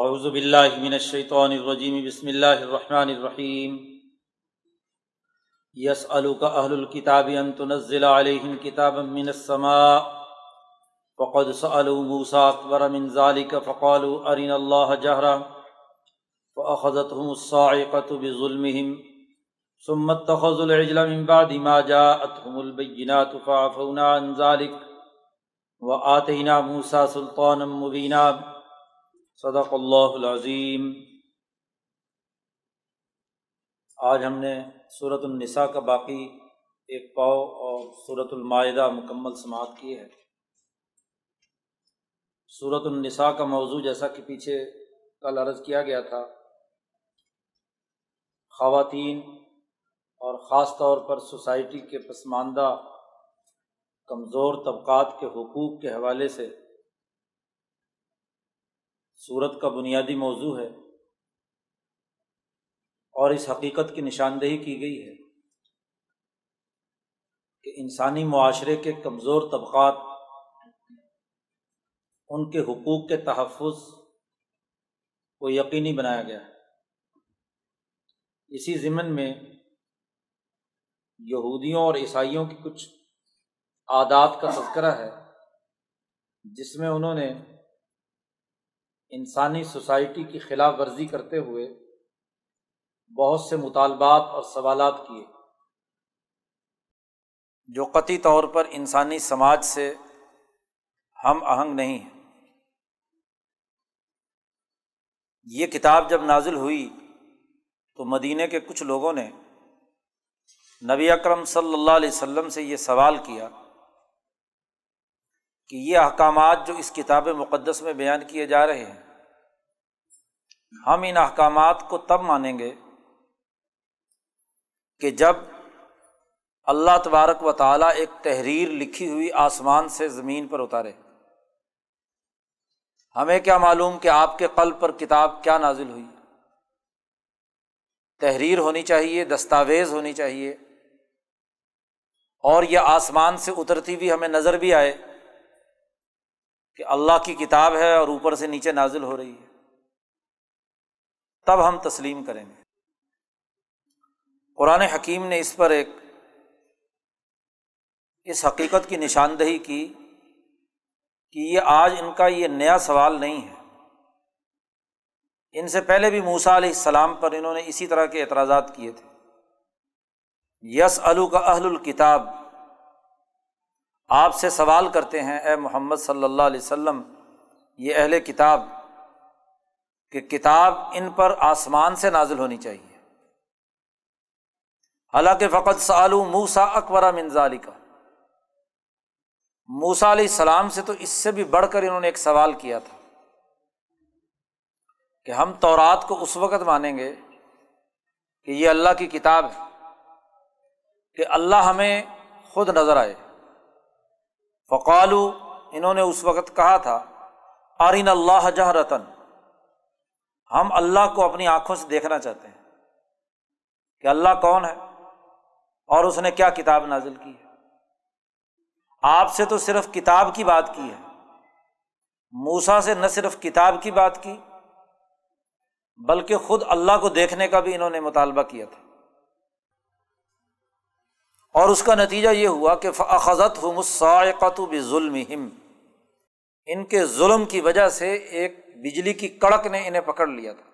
اعوذ باللہ من الشیطان الرجیم، بسم اللہ الرحمن الرحیم۔ یسألک اہل الكتاب ان تنزل علیہم کتابا من السماء، فقد سألوا موسیٰ اکبر من ذالک، فقالوا ارنا اللہ جہرا فأخذتهم الصاعقة بظلمهم ثم اتخذوا العجل من بعد ما جاءتهم البينات فعفونا عن ذلك وآتينا موسى سلطانا مبينا صدق اللہ العظیم۔ آج ہم نے صورت النساء کا باقی ایک پاؤ اور صورت المائدہ مکمل سماعت کی ہے۔ صورت النساء کا موضوع جیسا کہ پیچھے کل عرض کیا گیا تھا، خواتین اور خاص طور پر سوسائٹی کے پسماندہ کمزور طبقات کے حقوق کے حوالے سے صورت کا بنیادی موضوع ہے اور اس حقیقت کی نشاندہی کی گئی ہے کہ انسانی معاشرے کے کمزور طبقات، ان کے حقوق کے تحفظ کو یقینی بنایا گیا ہے۔ اسی ضمن میں یہودیوں اور عیسائیوں کی کچھ عادات کا تذکرہ ہے، جس میں انہوں نے انسانی سوسائٹی کی خلاف ورزی کرتے ہوئے بہت سے مطالبات اور سوالات کیے۔ جو قطعی طور پر انسانی سماج سے ہم آہنگ نہیں ہیں۔ یہ کتاب جب نازل ہوئی تو مدینہ کے کچھ لوگوں نے نبی اکرم صلی اللہ علیہ وسلم سے یہ سوال کیا کہ یہ احکامات جو اس کتاب مقدس میں بیان کیے جا رہے ہیں ہم ان احکامات کو تب مانیں گے کہ جب اللہ تبارک و تعالیٰ ایک تحریر لکھی ہوئی آسمان سے زمین پر اتارے۔ ہمیں کیا معلوم کہ آپ کے قلب پر کتاب کیا نازل ہوئی؟ تحریر ہونی چاہیے، دستاویز ہونی چاہیے۔ اور یہ آسمان سے اترتی ہوئی ہمیں نظر بھی آئے کہ اللہ کی کتاب ہے اور اوپر سے نیچے نازل ہو رہی ہے۔ تب ہم تسلیم کریں گے۔ قرآن حکیم نے اس پر ایک اس حقیقت کی نشاندہی کی کہ یہ آج ان کا یہ نیا سوال نہیں ہے۔ ان سے پہلے بھی موسا علیہ السلام پر انہوں نے اسی طرح کے اعتراضات کیے تھے۔ یس الو کا اہل الکتاب، آپ سے سوال کرتے ہیں، اے محمد صلی اللہ علیہ وسلم، یہ اہل کتاب کہ کتاب ان پر آسمان سے نازل ہونی چاہیے۔ حالانکہ فقط سالو موسا اکبر منظالی کا موسا علیہ السلام سے تو اس سے بھی بڑھ کر انہوں نے ایک سوال کیا تھا کہ ہم تورات کو اس وقت مانیں گے کہ یہ اللہ کی کتاب ہے کہ اللہ ہمیں خود نظر آئے۔ فقالو انہوں نے اس وقت کہا تھا آرین اللہ جہرتن ہم اللہ کو اپنی آنکھوں سے دیکھنا چاہتے ہیں کہ اللہ کون ہے اور اس نے کیا کتاب نازل کی ہے۔ آپ سے تو صرف کتاب کی بات کی ہے۔ موسا سے نہ صرف کتاب کی بات کی، بلکہ خود اللہ کو دیکھنے کا بھی انہوں نے مطالبہ کیا تھا۔ اور اس کا نتیجہ یہ ہوا کہ فضت بھی ظلم ان کے ظلم کی وجہ سے ایک بجلی کی کڑک نے انہیں پکڑ لیا تھا۔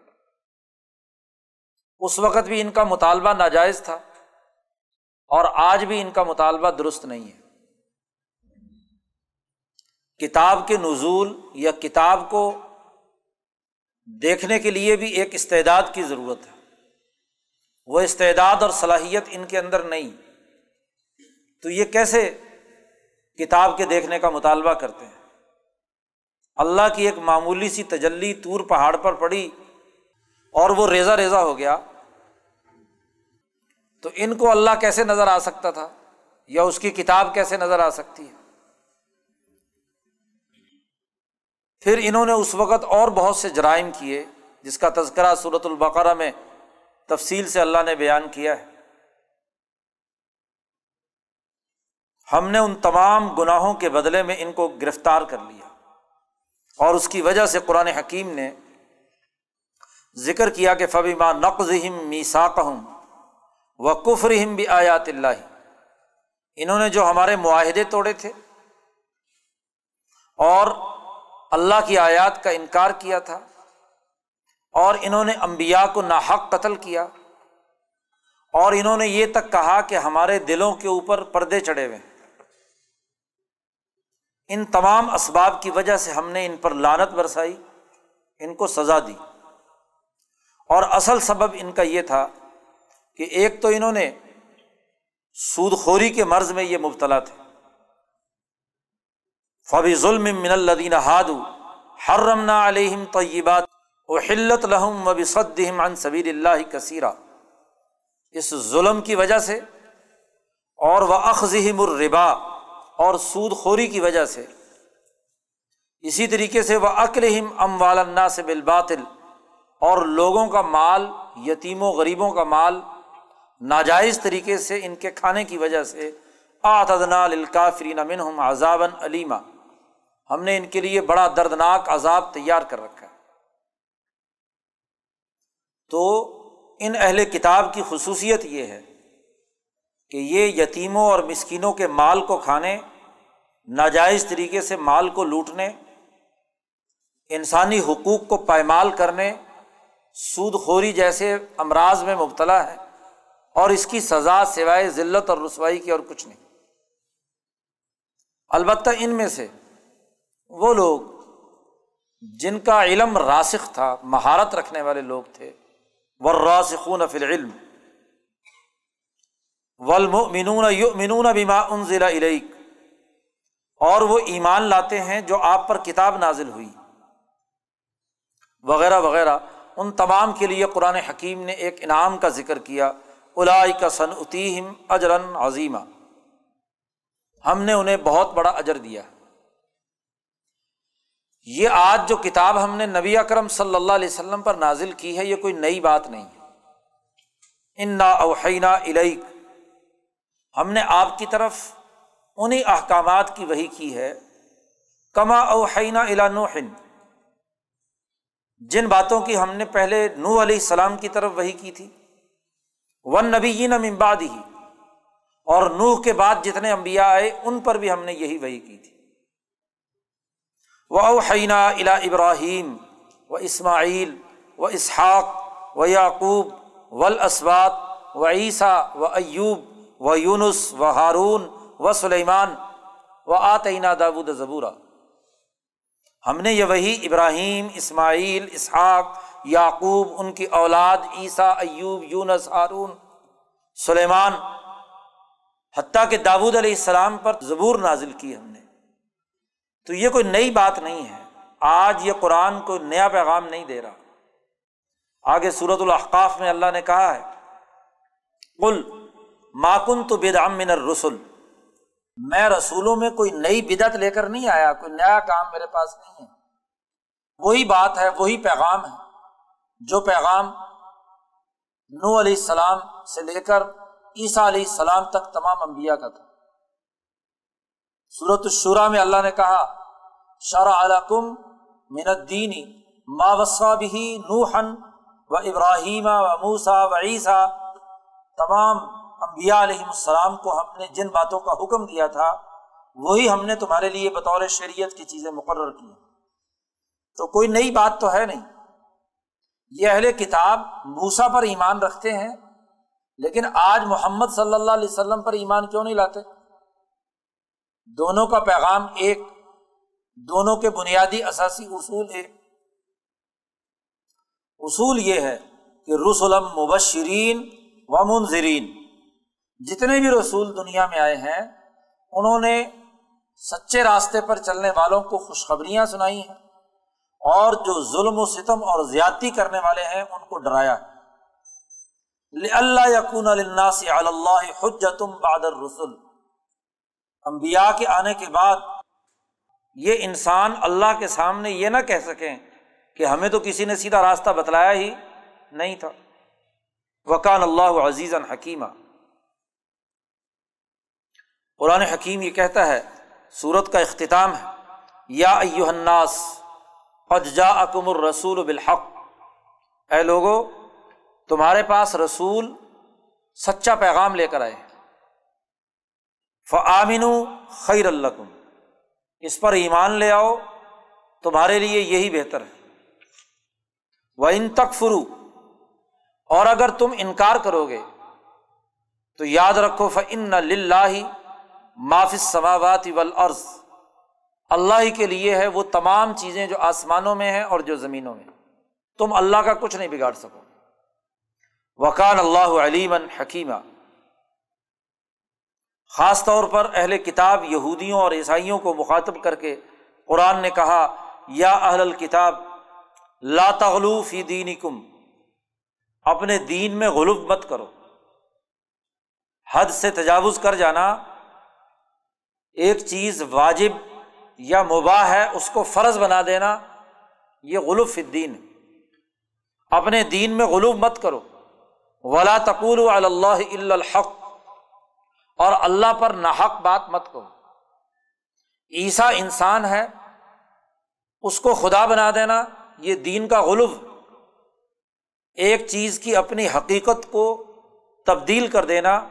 اس وقت بھی ان کا مطالبہ ناجائز تھا اور آج بھی ان کا مطالبہ درست نہیں ہے۔ کتاب کے نزول یا کتاب کو دیکھنے کے لیے بھی ایک استعداد کی ضرورت ہے۔ وہ استعداد اور صلاحیت ان کے اندر نہیں۔ تو یہ کیسے کتاب کے دیکھنے کا مطالبہ کرتے ہیں؟ اللہ کی ایک معمولی سی تجلی تور پہاڑ پر پڑی اور وہ ریزا ریزا ہو گیا۔ تو ان کو اللہ کیسے نظر آ سکتا تھا؟ یا اس کی کتاب کیسے نظر آ سکتی ہے؟ پھر انہوں نے اس وقت اور بہت سے جرائم کیے، جس کا تذکرہ صورت البقرہ میں تفصیل سے اللہ نے بیان کیا ہے۔ ہم نے ان تمام گناہوں کے بدلے میں ان کو گرفتار کر لیا۔ اور اس کی وجہ سے قرآن حکیم نے ذکر کیا کہ فبی ماں نقم میساک ہوں و کفر ہم بھی آیات اللہ انہوں نے جو ہمارے معاہدے توڑے تھے اور اللہ کی آیات کا انکار کیا تھا اور انہوں نے امبیا کو ناحق قتل کیا اور انہوں نے یہ تک کہا کہ ہمارے دلوں کے اوپر پردے چڑھے ہوئے ان تمام اسباب کی وجہ سے ہم نے ان پر لانت برسائی، ان کو سزا دی۔ اور اصل سبب ان کا یہ تھا کہ ایک تو انہوں نے سود خوری کے مرض میں یہ مبتلا تھے۔ فبی ظلم من الدین ہادو ہر رمنا علیہم طیبات و حلت لہم و بصدہم عن سبیل اللہ کثیرہ اس ظلم کی وجہ سے اور وہ اخذہم الربا اور سود خوری کی وجہ سے۔ اسی طریقے سے وہ اکلہم ام والنا سے بالباطل، اور لوگوں کا مال، یتیموں، غریبوں کا مال ناجائز طریقے سے ان کے کھانے کی وجہ سے آتدنا للکافرین منہم عذابً علیمہ ہم نے ان کے لیے بڑا دردناک عذاب تیار کر رکھا ہے۔ تو ان اہل کتاب کی خصوصیت یہ ہے کہ یہ یتیموں اور مسکینوں کے مال کو کھانے، ناجائز طریقے سے مال کو لوٹنے، انسانی حقوق کو پائمال کرنے سود خوری جیسے امراض میں مبتلا ہے اور اس کی سزا سوائے ذلت اور رسوائی کی اور کچھ نہیں۔ البتہ ان میں سے وہ لوگ جن کا علم راسخ تھا، مہارت رکھنے والے لوگ تھے وہ راسخون فی العلم۔ والمؤمنون یؤمنون بما انزل الیک۔ اور وہ ایمان لاتے ہیں جو آپ پر کتاب نازل ہوئی۔ وغیرہ وغیرہ۔ ان تمام کے لیے قرآن حکیم نے ایک انعام کا ذکر کیا۔ الائی کا سن اتیم اجرن عظیمہ ہم نے انہیں بہت بڑا اجر دیا۔ یہ آج جو کتاب ہم نے نبی اکرم صلی اللہ علیہ وسلم پر نازل کی ہے، یہ کوئی نئی بات نہیں۔ ہے ان نا اوحینا الیک۔ ہم نے آپ کی طرف انہیں احکامات کی وہی کی ہے۔ کما اوحینا الا نوحن جن باتوں کی ہم نے پہلے نو علیہ السلام کی طرف وہی کی تھی۔ ون نبی امباد ہی اور نوح کے بعد جتنے امبیا آئے، ان پر بھی ہم نے یہی وہی کی تھی۔ وہ اوحینہ الا ابراہیم و اسماعیل و اسحاق و یعقوب و الاسبات و عیسیٰ و ایوب و یونس و ہارون و سلیمان و آتعینہ داود زبورہ ہم نے یہ وہی ابراہیم، اسماعیل، اسحاق، یعقوب، ان کی اولاد عیسیٰ، ایوب، یونس ہارون سلیمان، حتیٰ کہ داود علیہ السلام پر زبور نازل کی ہم نے۔ تو یہ کوئی نئی بات نہیں ہے۔ آج یہ قرآن کو نیا پیغام نہیں دے رہا۔ آگے صورت الحقاف میں اللہ نے کہا ہے کل ماکن تو بدعم من الرسل۔ میں رسولوں میں کوئی نئی بدعت لے کر نہیں آیا، کوئی نیا کام میرے پاس نہیں ہے۔ وہی بات ہے، وہی پیغام ہے، جو پیغام نو علیہ السلام سے لے کر عیسیٰ علیہ السلام تک تمام انبیاء کا تھا۔ صورت الشورا میں اللہ نے کہا، شرع علکم من الدین ما وصا بھی نوحن و ابراہیم و موسا و عیسیٰ۔ تمام امبیا علیہ السلام کو ہم نے جن باتوں کا حکم دیا تھا، وہی ہم نے تمہارے لیے بطور شریعت کی چیزیں مقرر کی تو کوئی نئی بات تو ہے نہیں۔ یہ اہل کتاب موسا پر ایمان رکھتے ہیں، لیکن آج محمد صلی اللہ علیہ وسلم پر ایمان کیوں نہیں لاتے؟ دونوں کا پیغام ایک، دونوں کے بنیادی اثاثی اصول ایک۔ اصول یہ ہے کہ رسولم مبشرین و منظرین جتنے بھی رسول دنیا میں آئے ہیں، انہوں نے سچے راستے پر چلنے والوں کو خوشخبریاں سنائی ہیں اور جو ظلم و ستم اور زیادتی کرنے والے ہیں، ان کو ڈرایا اللہ یقون اللہ حجتم بادر رسول امبیا کے آنے کے بعد یہ انسان اللہ کے سامنے یہ نہ کہہ سکیں کہ ہمیں تو کسی نے سیدھا راستہ بتلایا ہی نہیں تھا۔ وکان اللہ عزیز حکیمہ قرآن حکیم یہ کہتا ہے، سورت کا اختتام ہے۔ یا الناس، قد جا اکم الرسول بالحق۔ اے لوگو، تمہارے پاس رسول سچا پیغام لے کر آئے فعامن خیر اللہ اس پر ایمان لے آؤ، تمہارے لیے یہی بہتر ہے۔ وہ ان تک فرو اور اگر تم انکار کرو گے تو یاد رکھو فن لاہ معافِ سماوات ولعرض اللہ ہی کے لیے ہے وہ تمام چیزیں جو آسمانوں میں ہیں اور جو زمینوں میں۔ تم اللہ کا کچھ نہیں بگاڑ سکو۔ وکان اللہ علیم حکیمہ خاص طور پر اہل کتاب یہودیوں اور عیسائیوں کو مخاطب کر کے قرآن نے کہا، یا اہل الکتاب، لا تغلو فی دینی کم اپنے دین میں غلوف مت کرو۔ حد سے تجاوز کر جانا۔ ایک چیز واجب یا مباح ہے، اس کو فرض بنا دینا، یہ غلوف الدین۔ اپنے دین میں غلوف مت کرو۔ ولا تقول اللہ الحق۔ اور اللہ پر ناحق بات مت کرو۔ عیسیٰ انسان ہے، اس کو خدا بنا دینا، یہ دین کا غلوف ایک چیز کی اپنی حقیقت کو تبدیل کر دینا،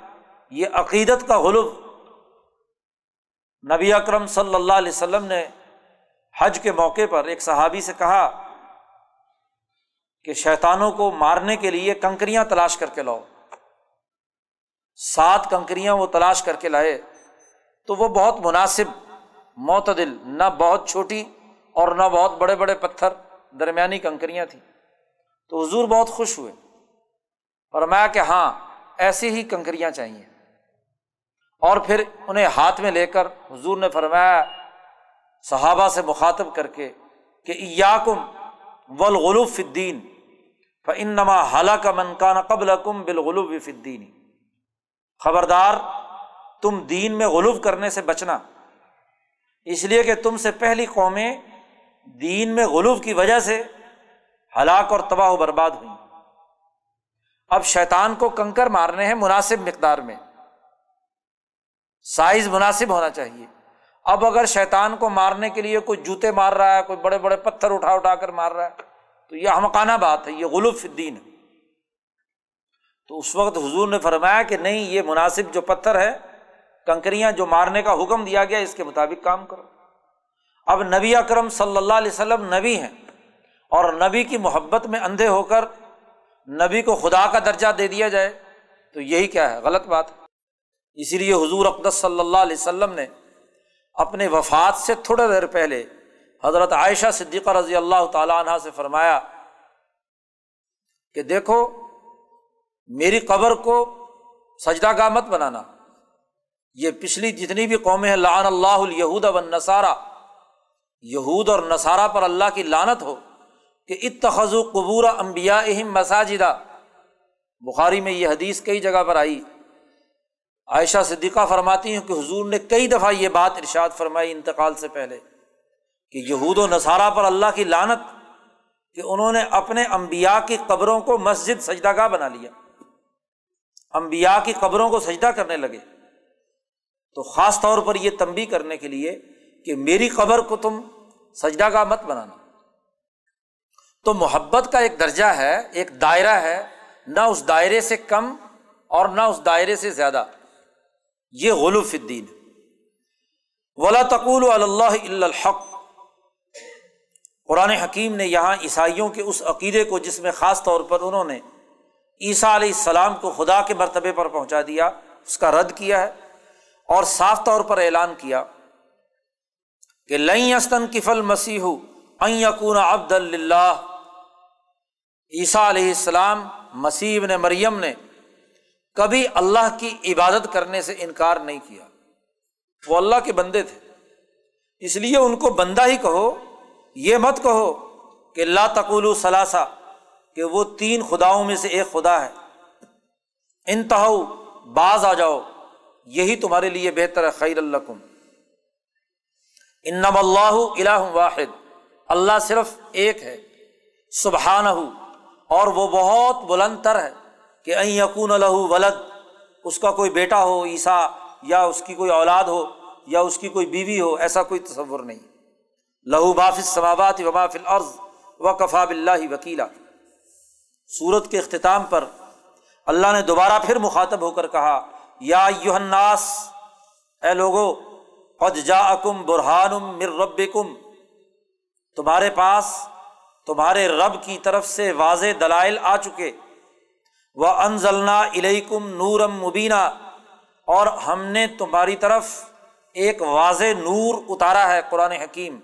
یہ عقیدت کا غلوف نبی اکرم صلی اللہ علیہ وسلم نے حج کے موقع پر ایک صحابی سے کہا کہ شیطانوں کو مارنے کے لیے کنکریاں تلاش کر کے لاؤ۔ سات کنکریاں وہ تلاش کر کے لائے۔ تو وہ بہت مناسب، معتدل، نہ بہت چھوٹی اور نہ بہت بڑے بڑے پتھر، درمیانی کنکریاں تھیں۔ تو حضور بہت خوش ہوئے۔ فرمایا کہ ہاں ایسی ہی کنکریاں چاہیے۔ اور پھر انہیں ہاتھ میں لے کر حضور نے فرمایا، صحابہ سے مخاطب کر کے کہ یا ولغلوف فدین فنما حالہ کا منکانہ قبل کم بالغلوف فدین خبردار، تم دین میں غلوف کرنے سے بچنا۔ اس لیے کہ تم سے پہلی قومیں دین میں غلوف کی وجہ سے ہلاک اور تباہ و برباد ہوئی اب شیطان کو کنکر مارنے ہیں مناسب مقدار میں۔ سائز مناسب ہونا چاہیے۔ اب اگر شیطان کو مارنے کے لیے کوئی جوتے مار رہا ہے، کوئی بڑے بڑے پتھر اٹھا اٹھا کر مار رہا ہے، تو یہ ہمکانہ بات ہے، یہ غلوف الدین۔ ہے تو اس وقت حضور نے فرمایا کہ نہیں، یہ مناسب جو پتھر ہے، کنکریاں جو مارنے کا حکم دیا گیا، اس کے مطابق کام کرو۔ اب نبی اکرم صلی اللہ علیہ وسلم نبی ہیں اور نبی کی محبت میں اندھے ہو کر نبی کو خدا کا درجہ دے دیا جائے، تو یہی کیا ہے، غلط بات ہے۔ اسی لیے حضور اقدس صلی اللہ علیہ وسلم نے اپنے وفات سے تھوڑے دیر پہلے حضرت عائشہ صدیقہ رضی اللہ تعالیٰ عنہ سے فرمایا کہ دیکھو، میری قبر کو سجدہ گاہ مت بنانا۔ یہ پچھلی جتنی بھی قومیں ہیں، لعن اللہ الہود و نصارہ یہود اور نصارہ پر اللہ کی لانت ہو کہ اتخذ قبور امبیا اہم مساجدہ۔ بخاری میں یہ حدیث کئی جگہ پر آئی۔ عائشہ صدیقہ فرماتی ہوں کہ حضور نے کئی دفعہ یہ بات ارشاد فرمائی انتقال سے پہلے کہ یہود و نصارہ پر اللہ کی لانت کہ انہوں نے اپنے امبیا کی قبروں کو مسجد سجدہ گاہ بنا لیا۔ امبیا کی قبروں کو سجدہ کرنے لگے۔ تو خاص طور پر یہ تنبی کرنے کے لیے کہ میری قبر کو تم سجدہ گاہ مت بنانا۔ تو محبت کا ایک درجہ ہے، ایک دائرہ ہے، نہ اس دائرے سے کم اور نہ اس دائرے سے زیادہ۔ یہ غلوف الدین ولا تقول اللہ الحق۔ قرآن حکیم نے یہاں عیسائیوں کے اس عقیدے کو جس میں خاص طور پر انہوں نے عیسیٰ علیہ السلام کو خدا کے مرتبے پر پہنچا دیا، اس کا رد کیا ہے اور صاف طور پر اعلان کیا کہ لئی استن کفل مسیح یقون عبد اللہ عیسیٰ علیہ السلام، مسیح نے مریم نے کبھی اللہ کی عبادت کرنے سے انکار نہیں کیا۔ وہ اللہ کے بندے تھے۔ اس لیے ان کو بندہ ہی کہو، یہ مت کہو کہ اللہ تقول ثلاثہ، کہ وہ تین خداؤں میں سے ایک خدا ہے۔ انتہا باز آ جاؤ۔ یہی تمہارے لیے بہتر ہے، خیر اللہ کم انم اللہ الہ واحد۔ اللہ صرف ایک ہے سبحان اور وہ بہت بلند تر ہے۔ کہ این یقون لہو ولد، اس کا کوئی بیٹا ہو، عیسیٰ، یا اس کی کوئی اولاد ہو، یا اس کی کوئی بیوی ہو، ایسا کوئی تصور نہیں۔ لہو باف سماوات و باف العرض و کفا بلّہ وکیلا۔ سورت کے اختتام پر اللہ نے دوبارہ پھر مخاطب ہو کر کہا، یا یوہناس اے لوگو، قد جا اکم برہان مر رب کم تمہارے پاس، تمہارے رب کی طرف سے واضح دلائل آ چکے۔ وہ انزلنا علیکم نورم مبینہ اور ہم نے تمہاری طرف ایک واضح نور اتارا ہے قرآن حکیم۔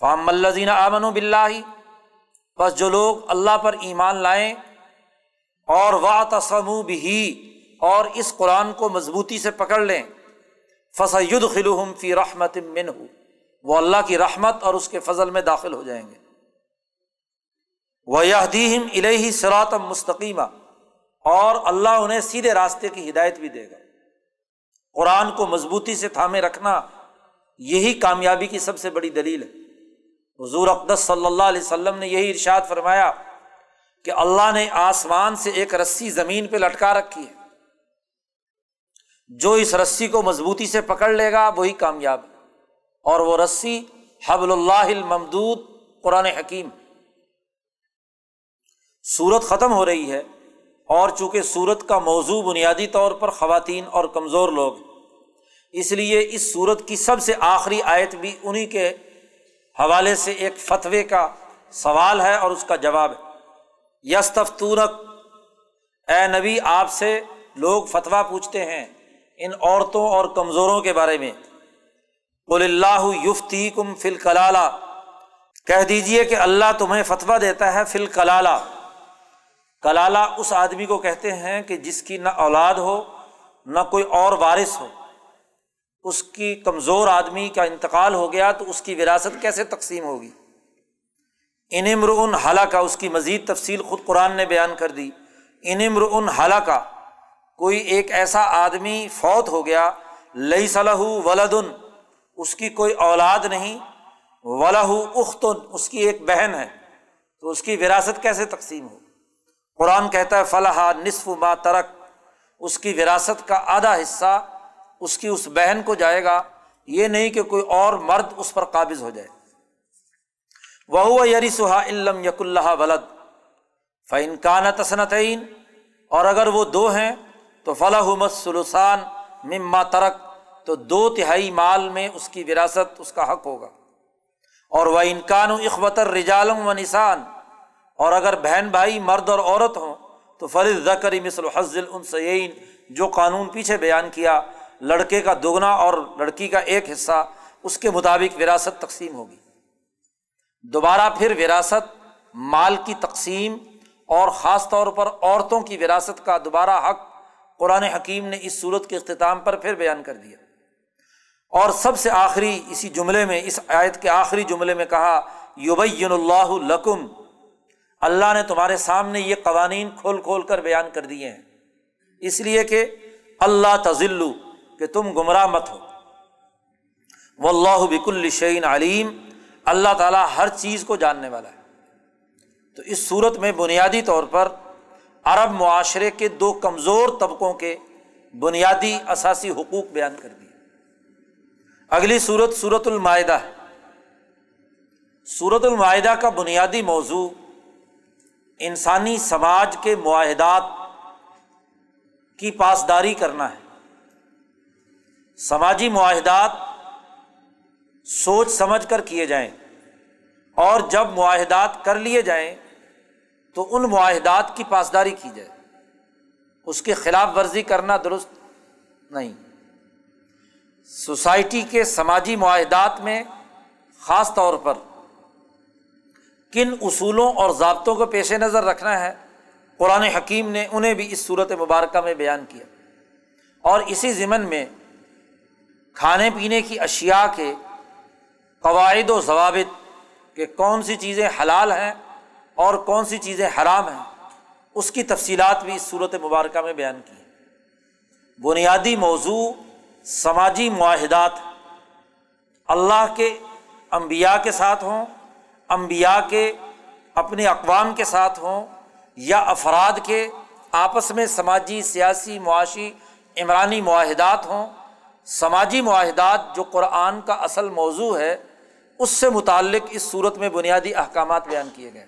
فام الزین امن و بلّہ بس جو لوگ اللہ پر ایمان لائیں، اور وا تسم بھی اور اس قرآن کو مضبوطی سے پکڑ لیں۔ فسید خلوم فی رحمت من ہو وہ اللہ کی رحمت اور اس کے فضل میں داخل ہو جائیں گے۔ وہ یہ الہی سراتم مستقیمہ اور اللہ انہیں سیدھے راستے کی ہدایت بھی دے گا۔ قرآن کو مضبوطی سے تھامے رکھنا یہی کامیابی کی سب سے بڑی دلیل ہے۔ حضور اقدس صلی اللہ علیہ وسلم نے یہی ارشاد فرمایا کہ اللہ نے آسمان سے ایک رسی زمین پہ لٹکا رکھی ہے۔ جو اس رسی کو مضبوطی سے پکڑ لے گا، وہی کامیاب اور وہ رسی حبل اللہ الممدود، قرآن حکیم سورت ختم ہو رہی ہے اور چونکہ سورت کا موضوع بنیادی طور پر خواتین اور کمزور لوگ اس لیے اس سورت کی سب سے آخری آیت بھی انہیں کے حوالے سے ایک فتوے کا سوال ہے اور اس کا جواب ہے۔ یستفتونک، اے نبی، آپ سے لوگ فتویٰ پوچھتے ہیں ان عورتوں اور کمزوروں کے بارے میں۔ بول اللہ یفتی کم فل کلالہ کہہ دیجیے کہ اللہ تمہیں فتویٰ دیتا ہے فل کلالہ کلالہ اس آدمی کو کہتے ہیں کہ جس کی نہ اولاد ہو، نہ کوئی اور وارث ہو۔ اس کی کمزور آدمی کا انتقال ہو گیا تو اس کی وراثت کیسے تقسیم ہوگی؟ ان امر ان کا اس کی مزید تفصیل خود قرآن نے بیان کر دی۔ ان امر ان کا کوئی ایک ایسا آدمی فوت ہو گیا لئی صلاح ولادن اس کی کوئی اولاد نہیں ولاح اختن، اس کی ایک بہن ہے۔ تو اس کی وراثت کیسے تقسیم ہو؟ قرآن کہتا ہے فلاح نصف ما ترک اس کی وراثت کا آدھا حصہ اس کی اس بہن کو جائے گا۔ یہ نہیں کہ کوئی اور مرد اس پر قابض ہو جائے۔ وہ یری سہا علم یق اللہ ولد۔ فعن کان تسنتعین اور اگر وہ دو ہیں، تو فلاح سلوسان مما ترک تو دو تہائی مال میں اس کی وراثت، اس کا حق ہوگا۔ اور وہ انکان و اخبتر رجالم و نسان اور اگر بہن بھائی مرد اور عورت ہوں، تو فرض زکری مثل حضل ان سعین جو قانون پیچھے بیان کیا، لڑکے کا دگنا اور لڑکی کا ایک حصہ، اس کے مطابق وراثت تقسیم ہوگی۔ دوبارہ پھر وراثت، مال کی تقسیم، اور خاص طور پر عورتوں کی وراثت کا دوبارہ حق، قرآن حکیم نے اس صورت کے اختتام پر پھر بیان کر دیا۔ اور سب سے آخری، اسی جملے میں، اس آیت کے آخری جملے میں کہا یوبین اللہ لکم اللہ نے تمہارے سامنے یہ قوانین کھول کھول کر بیان کر دیے ہیں۔ اس لیے کہ اللہ تزلو کہ تم گمراہ مت ہو۔ و اللہ بک الشعین علیم، اللہ تعالیٰ ہر چیز کو جاننے والا ہے۔ تو اس صورت میں بنیادی طور پر عرب معاشرے کے دو کمزور طبقوں کے بنیادی اثاثی حقوق بیان کر دیے۔ اگلی صورت صورت المائدہ ہے۔ صورت المائدہ کا بنیادی موضوع انسانی سماج کے معاہدات کی پاسداری کرنا ہے۔ سماجی معاہدات سوچ سمجھ کر کیے جائیں اور جب معاہدات کر لیے جائیں تو ان معاہدات کی پاسداری کی جائے۔ اس کی خلاف ورزی کرنا درست نہیں۔ سوسائٹی کے سماجی معاہدات میں خاص طور پر کن اصولوں اور ضابطوں کو پیش نظر رکھنا ہے؟ قرآن حکیم نے انہیں بھی اس صورت مبارکہ میں بیان کیا۔ اور اسی ضمن میں کھانے پینے کی اشیا کے قواعد و ضوابط کہ کون سی چیزیں حلال ہیں اور کون سی چیزیں حرام ہیں، اس کی تفصیلات بھی اس صورت مبارکہ میں بیان کی بنیادی موضوع سماجی معاہدات۔ اللہ کے امبیا کے ساتھ ہوں امبیا کے اپنے اقوام کے ساتھ ہوں یا افراد کے آپس میں سماجی، سیاسی، معاشی، عمرانی معاہدات ہوں، سماجی معاہدات جو قرآن کا اصل موضوع ہے، اس سے متعلق اس صورت میں بنیادی احکامات بیان کیے گئے۔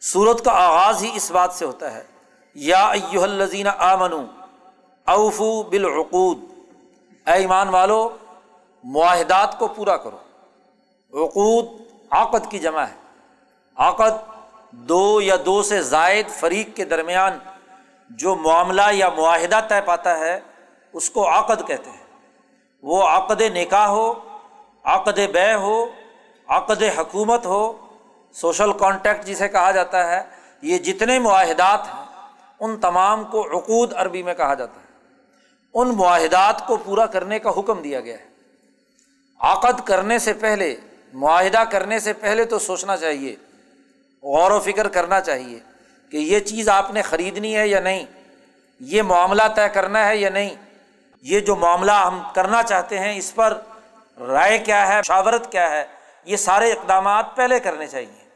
سورت کا آغاز ہی اس بات سے ہوتا ہے۔ یا ایوہ الزین آمنو اوفو بالعقود۔ اے ایمان والو، معاہدات کو پورا کرو۔ عقود، عقد کی جمع ہے۔ عقد دو یا دو سے زائد فریق کے درمیان جو معاملہ یا معاہدہ طے پاتا ہے، اس کو عقد کہتے ہیں۔ وہ عقد نکاح ہو، عقد بے ہو، عقد حکومت ہو، سوشل کانٹیکٹ جسے کہا جاتا ہے، یہ جتنے معاہدات ہیں، ان تمام کو عقود عربی میں کہا جاتا ہے۔ ان معاہدات کو پورا کرنے کا حکم دیا گیا ہے۔ عقد کرنے سے پہلے معاہدہ کرنے سے پہلے تو سوچنا چاہیے، غور و فکر کرنا چاہیے کہ یہ چیز آپ نے خریدنی ہے یا نہیں، یہ معاملہ طے کرنا ہے یا نہیں، یہ جو معاملہ ہم کرنا چاہتے ہیں، اس پر رائے کیا ہے شاورت کیا ہے، یہ سارے اقدامات پہلے کرنے چاہیے۔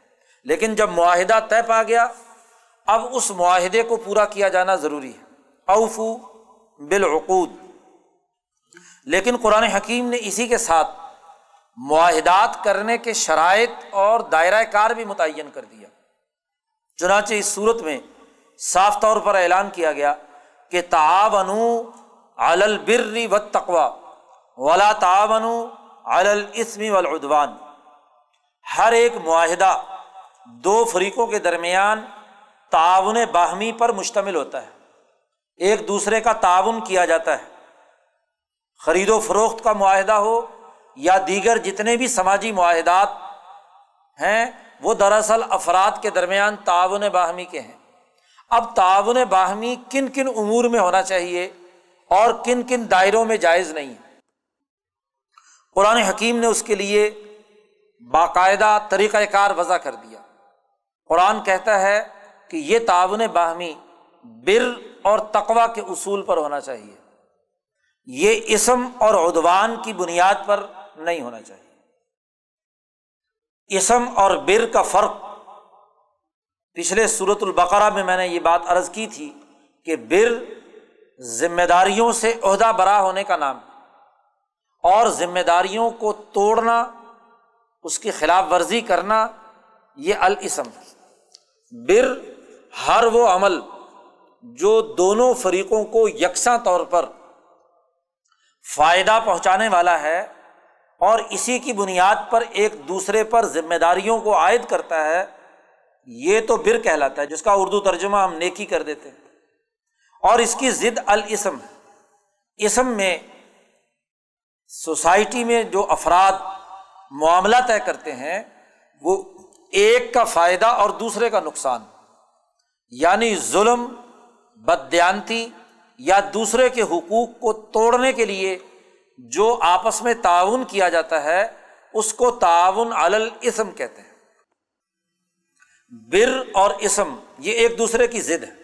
لیکن جب معاہدہ طے پا گیا، اب اس معاہدے کو پورا کیا جانا ضروری ہے۔ اوفو بالعقود۔ لیکن قرآن حکیم نے اسی کے ساتھ معاہدات کرنے کے شرائط اور دائرۂ کار بھی متعین کر دیا۔ چنانچہ اس صورت میں صاف طور پر اعلان کیا گیا کہ تعاون البری و تقوا ولا تعاون الاسمی ولادوان ہر ایک معاہدہ دو فریقوں کے درمیان تعاون باہمی پر مشتمل ہوتا ہے۔ ایک دوسرے کا تعاون کیا جاتا ہے۔ خرید و فروخت کا معاہدہ ہو یا دیگر جتنے بھی سماجی معاہدات ہیں، وہ دراصل افراد کے درمیان تعاون باہمی کے ہیں۔ اب تعاون باہمی کن کن امور میں ہونا چاہیے اور کن کن دائروں میں جائز نہیں ہے۔ قرآن حکیم نے اس کے لیے باقاعدہ طریقۂ کار وضع کر دیا۔ قرآن کہتا ہے کہ یہ تعاون باہمی بر اور تقوا کے اصول پر ہونا چاہیے۔ یہ اسم اور ادوان کی بنیاد پر نہیں ہونا چاہیے۔ اسم اور بر کا فرق۔ پچھلے صورت البقرا میں میں نے یہ بات عرض کی تھی کہ بر ذمہ داریوں سے عہدہ برا ہونے کا نام اور ذمہ داریوں کو توڑنا، اس کی خلاف ورزی کرنا، یہ الاسم بر ہر وہ عمل جو دونوں فریقوں کو یکساں طور پر فائدہ پہنچانے والا ہے اور اسی کی بنیاد پر ایک دوسرے پر ذمہ داریوں کو عائد کرتا ہے، یہ تو بر کہلاتا ہے، جس کا اردو ترجمہ ہم نیکی کر دیتے ہیں۔ اور اس کی ضد الاسم، اسم میں سوسائٹی میں جو افراد معاملہ طے کرتے ہیں، وہ ایک کا فائدہ اور دوسرے کا نقصان یعنی ظلم بدیانتی یا دوسرے کے حقوق کو توڑنے کے لیے جو آپس میں تعاون کیا جاتا ہے، اس کو تعاون الاسم کہتے ہیں۔ بر اور اسم، یہ ایک دوسرے کی ضد ہے۔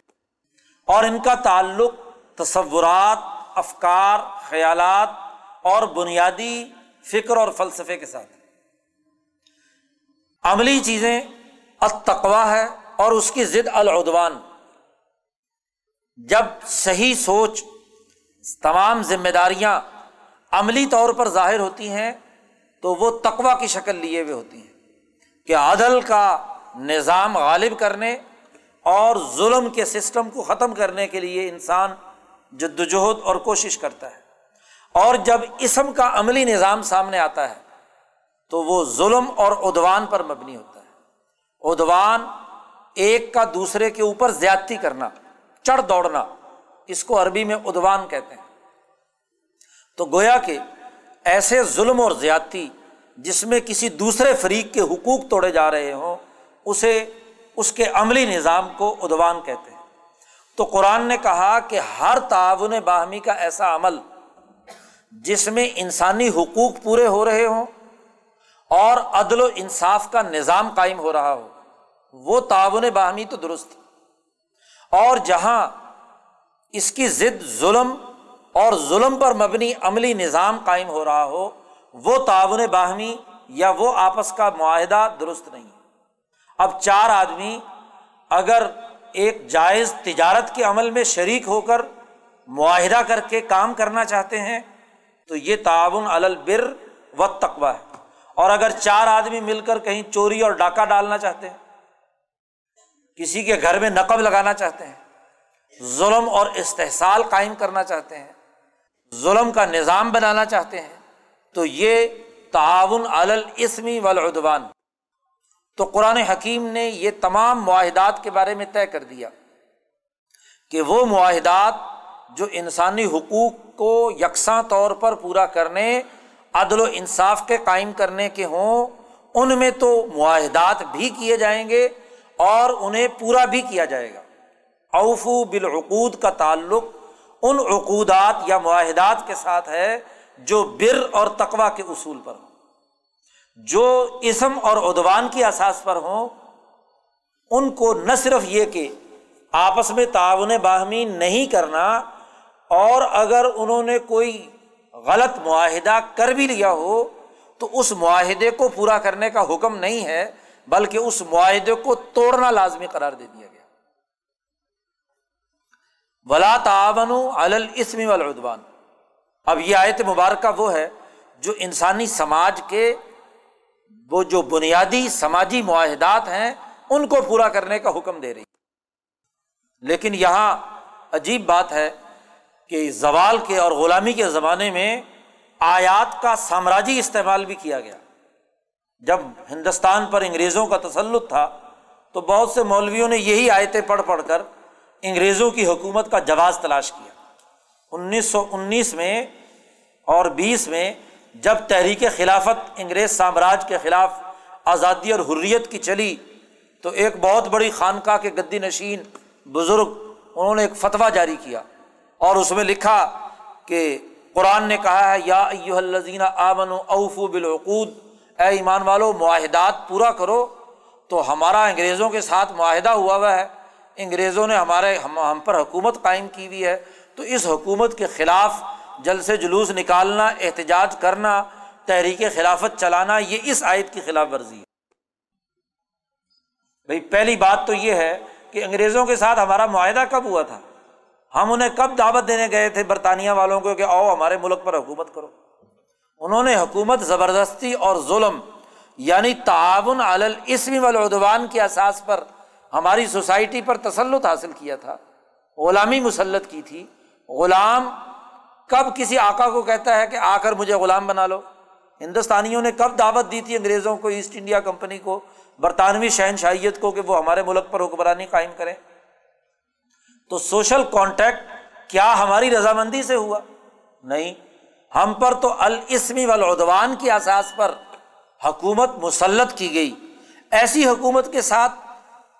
اور ان کا تعلق تصورات، افکار، خیالات اور بنیادی فکر اور فلسفے کے ساتھ عملی چیزیں التقوا ہے اور اس کی ضد العدوان۔ جب صحیح سوچ، تمام ذمہ داریاں عملی طور پر ظاہر ہوتی ہیں تو وہ تقوا کی شکل لیے ہوئے ہوتی ہیں کہ عدل کا نظام غالب کرنے اور ظلم کے سسٹم کو ختم کرنے کے لیے انسان جد وجہد اور کوشش کرتا ہے۔ اور جب اسم کا عملی نظام سامنے آتا ہے تو وہ ظلم اور ادوان پر مبنی ہوتا ہے۔ ادوان ایک کا دوسرے کے اوپر زیادتی کرنا، چڑھ دوڑنا، اس کو عربی میں ادوان کہتے ہیں۔ تو گویا کہ ایسے ظلم اور زیادتی جس میں کسی دوسرے فریق کے حقوق توڑے جا رہے ہوں، اسے اس کے عملی نظام کو ادوان کہتے ہیں۔ تو قرآن نے کہا کہ ہر تعاون باہمی کا ایسا عمل جس میں انسانی حقوق پورے ہو رہے ہوں اور عدل و انصاف کا نظام قائم ہو رہا ہو، وہ تعاون باہمی تو درست اور جہاں اس کی ضد ظلم اور ظلم پر مبنی عملی نظام قائم ہو رہا ہو، وہ تعاون باہمی یا وہ آپس کا معاہدہ درست نہیں اب چار آدمی اگر ایک جائز تجارت کے عمل میں شریک ہو کر معاہدہ کر کے کام کرنا چاہتے ہیں، تو یہ تعاون البر و تقوا ہے۔ اور اگر چار آدمی مل کر کہیں چوری اور ڈاکہ ڈالنا چاہتے ہیں، کسی کے گھر میں نقب لگانا چاہتے ہیں، ظلم اور استحصال قائم کرنا چاہتے ہیں ظلم کا نظام بنانا چاہتے ہیں، تو یہ تعاون الاسمی والعدوان۔ تو قرآن حکیم نے یہ تمام معاہدات کے بارے میں طے کر دیا کہ وہ معاہدات جو انسانی حقوق کو یکساں طور پر پورا کرنے، عدل و انصاف کے قائم کرنے کے ہوں، ان میں تو معاہدات بھی کیے جائیں گے اور انہیں پورا بھی کیا جائے گا۔ اوفو بالعقود کا تعلق ان عقودات یا معاہدات کے ساتھ ہے جو بر اور تقوا کے اصول پر ہوں۔ جو اسم اور ادوان کی اثاث پر ہوں، ان کو نہ صرف یہ کہ آپس میں تعاون باہمی نہیں کرنا، اور اگر انہوں نے کوئی غلط معاہدہ کر بھی لیا ہو، تو اس معاہدے کو پورا کرنے کا حکم نہیں ہے، بلکہ اس معاہدے کو توڑنا لازمی قرار دے دیا ولا تعاون الاسمی والعدوان۔ اب یہ آیت مبارکہ وہ ہے جو انسانی سماج کے وہ جو بنیادی سماجی معاہدات ہیں، ان کو پورا کرنے کا حکم دے رہی لیکن یہاں عجیب بات ہے کہ زوال کے اور غلامی کے زمانے میں آیات کا سامراجی استعمال بھی کیا گیا۔ جب ہندوستان پر انگریزوں کا تسلط تھا، تو بہت سے مولویوں نے یہی آیتیں پڑھ پڑھ کر انگریزوں کی حکومت کا جواز تلاش کیا۔ انیس سو انیس میں اور بیس میں جب تحریک خلافت انگریز سامراج کے خلاف آزادی اور حریت کی چلی، تو ایک بہت بڑی خانقاہ کے گدی نشین بزرگ انہوں نے ایک فتویٰ جاری کیا اور اس میں لکھا کہ قرآن نے کہا ہے، یا الزین آمن اوفو بالعقود، اے ایمان والو، معاہدات پورا کرو تو ہمارا انگریزوں کے ساتھ معاہدہ ہوا ہوا ہے۔ انگریزوں نے ہمارے ہم ہم پر حکومت قائم کی ہوئی ہے، تو اس حکومت کے خلاف جل سے جلوس نکالنا، احتجاج کرنا، تحریک خلافت چلانا، یہ اس آیت کی خلاف ورزی ہے۔ بھائی، پہلی بات تو یہ ہے کہ انگریزوں کے ساتھ ہمارا معاہدہ کب ہوا تھا؟ ہم انہیں کب دعوت دینے گئے تھے برطانیہ والوں کو کہ آؤ ہمارے ملک پر حکومت کرو؟ انہوں نے حکومت زبردستی اور ظلم یعنی تعاون الاسمی والعدوان کے اساس پر ہماری سوسائٹی پر تسلط حاصل کیا تھا۔ غلامی مسلط کی تھی۔ غلام کب کسی آقا کو کہتا ہے کہ آ کر مجھے غلام بنا لو؟ ہندوستانیوں نے کب دعوت دی تھی انگریزوں کو، ایسٹ انڈیا کمپنی کو، برطانوی شہنشاہیت کو کہ وہ ہمارے ملک پر حکمرانی قائم کریں؟ تو سوشل کانٹیکٹ کیا ہماری رضامندی سے ہوا؟ نہیں۔ ہم پر تو الاسمی والعدوان کی اساس پر حکومت مسلط کی گئی۔ ایسی حکومت کے ساتھ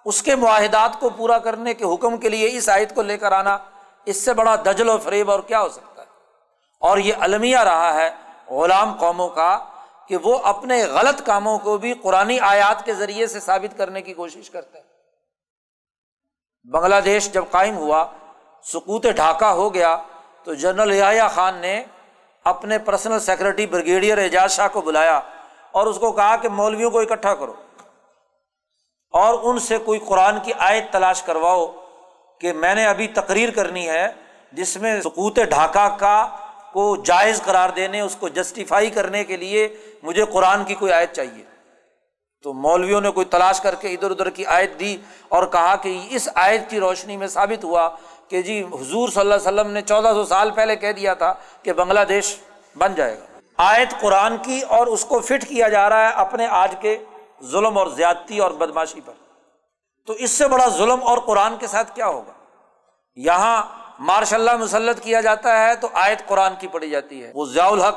اس کے معاہدات کو پورا کرنے کے حکم کے لیے اس آیت کو لے کر آنا، اس سے بڑا دجل و فریب اور کیا ہو سکتا ہے؟ اور یہ المیہ رہا ہے غلام قوموں کا کہ وہ اپنے غلط کاموں کو بھی قرآن آیات کے ذریعے سے ثابت کرنے کی کوشش کرتے ہیں۔ بنگلہ دیش جب قائم ہوا، سکوت ڈھاکہ ہو گیا، تو جنرل یایا خان نے اپنے personal secretary brigadier Ijaz Shah کو بلایا اور اس کو کہا کہ مولویوں کو اکٹھا کرو۔ اور ان سے کوئی قرآن کی آیت تلاش کرواؤ کہ میں نے ابھی تقریر کرنی ہے جس میں سکوت ڈھاکہ کا کو جائز قرار دینے، اس کو جسٹیفائی کرنے کے لیے مجھے قرآن کی کوئی آیت چاہیے۔ تو مولویوں نے کوئی تلاش کر کے ادھر ادھر کی آیت دی اور کہا کہ اس آیت کی روشنی میں ثابت ہوا کہ جی حضور صلی اللہ علیہ وسلم نے چودہ سو سال پہلے کہہ دیا تھا کہ بنگلہ دیش بن جائے گا۔ آیت قرآن کی اور اس کو فٹ کیا جا رہا ہے اپنے آج کے ظلم اور زیادتی اور بدماشی پر۔ تو اس سے بڑا ظلم اور قرآن کے ساتھ کیا ہوگا؟ یہاں مارش اللہ مسلط کیا جاتا ہے تو آیت قرآن کی پڑھی جاتی ہے۔ وہ ضیاء الحق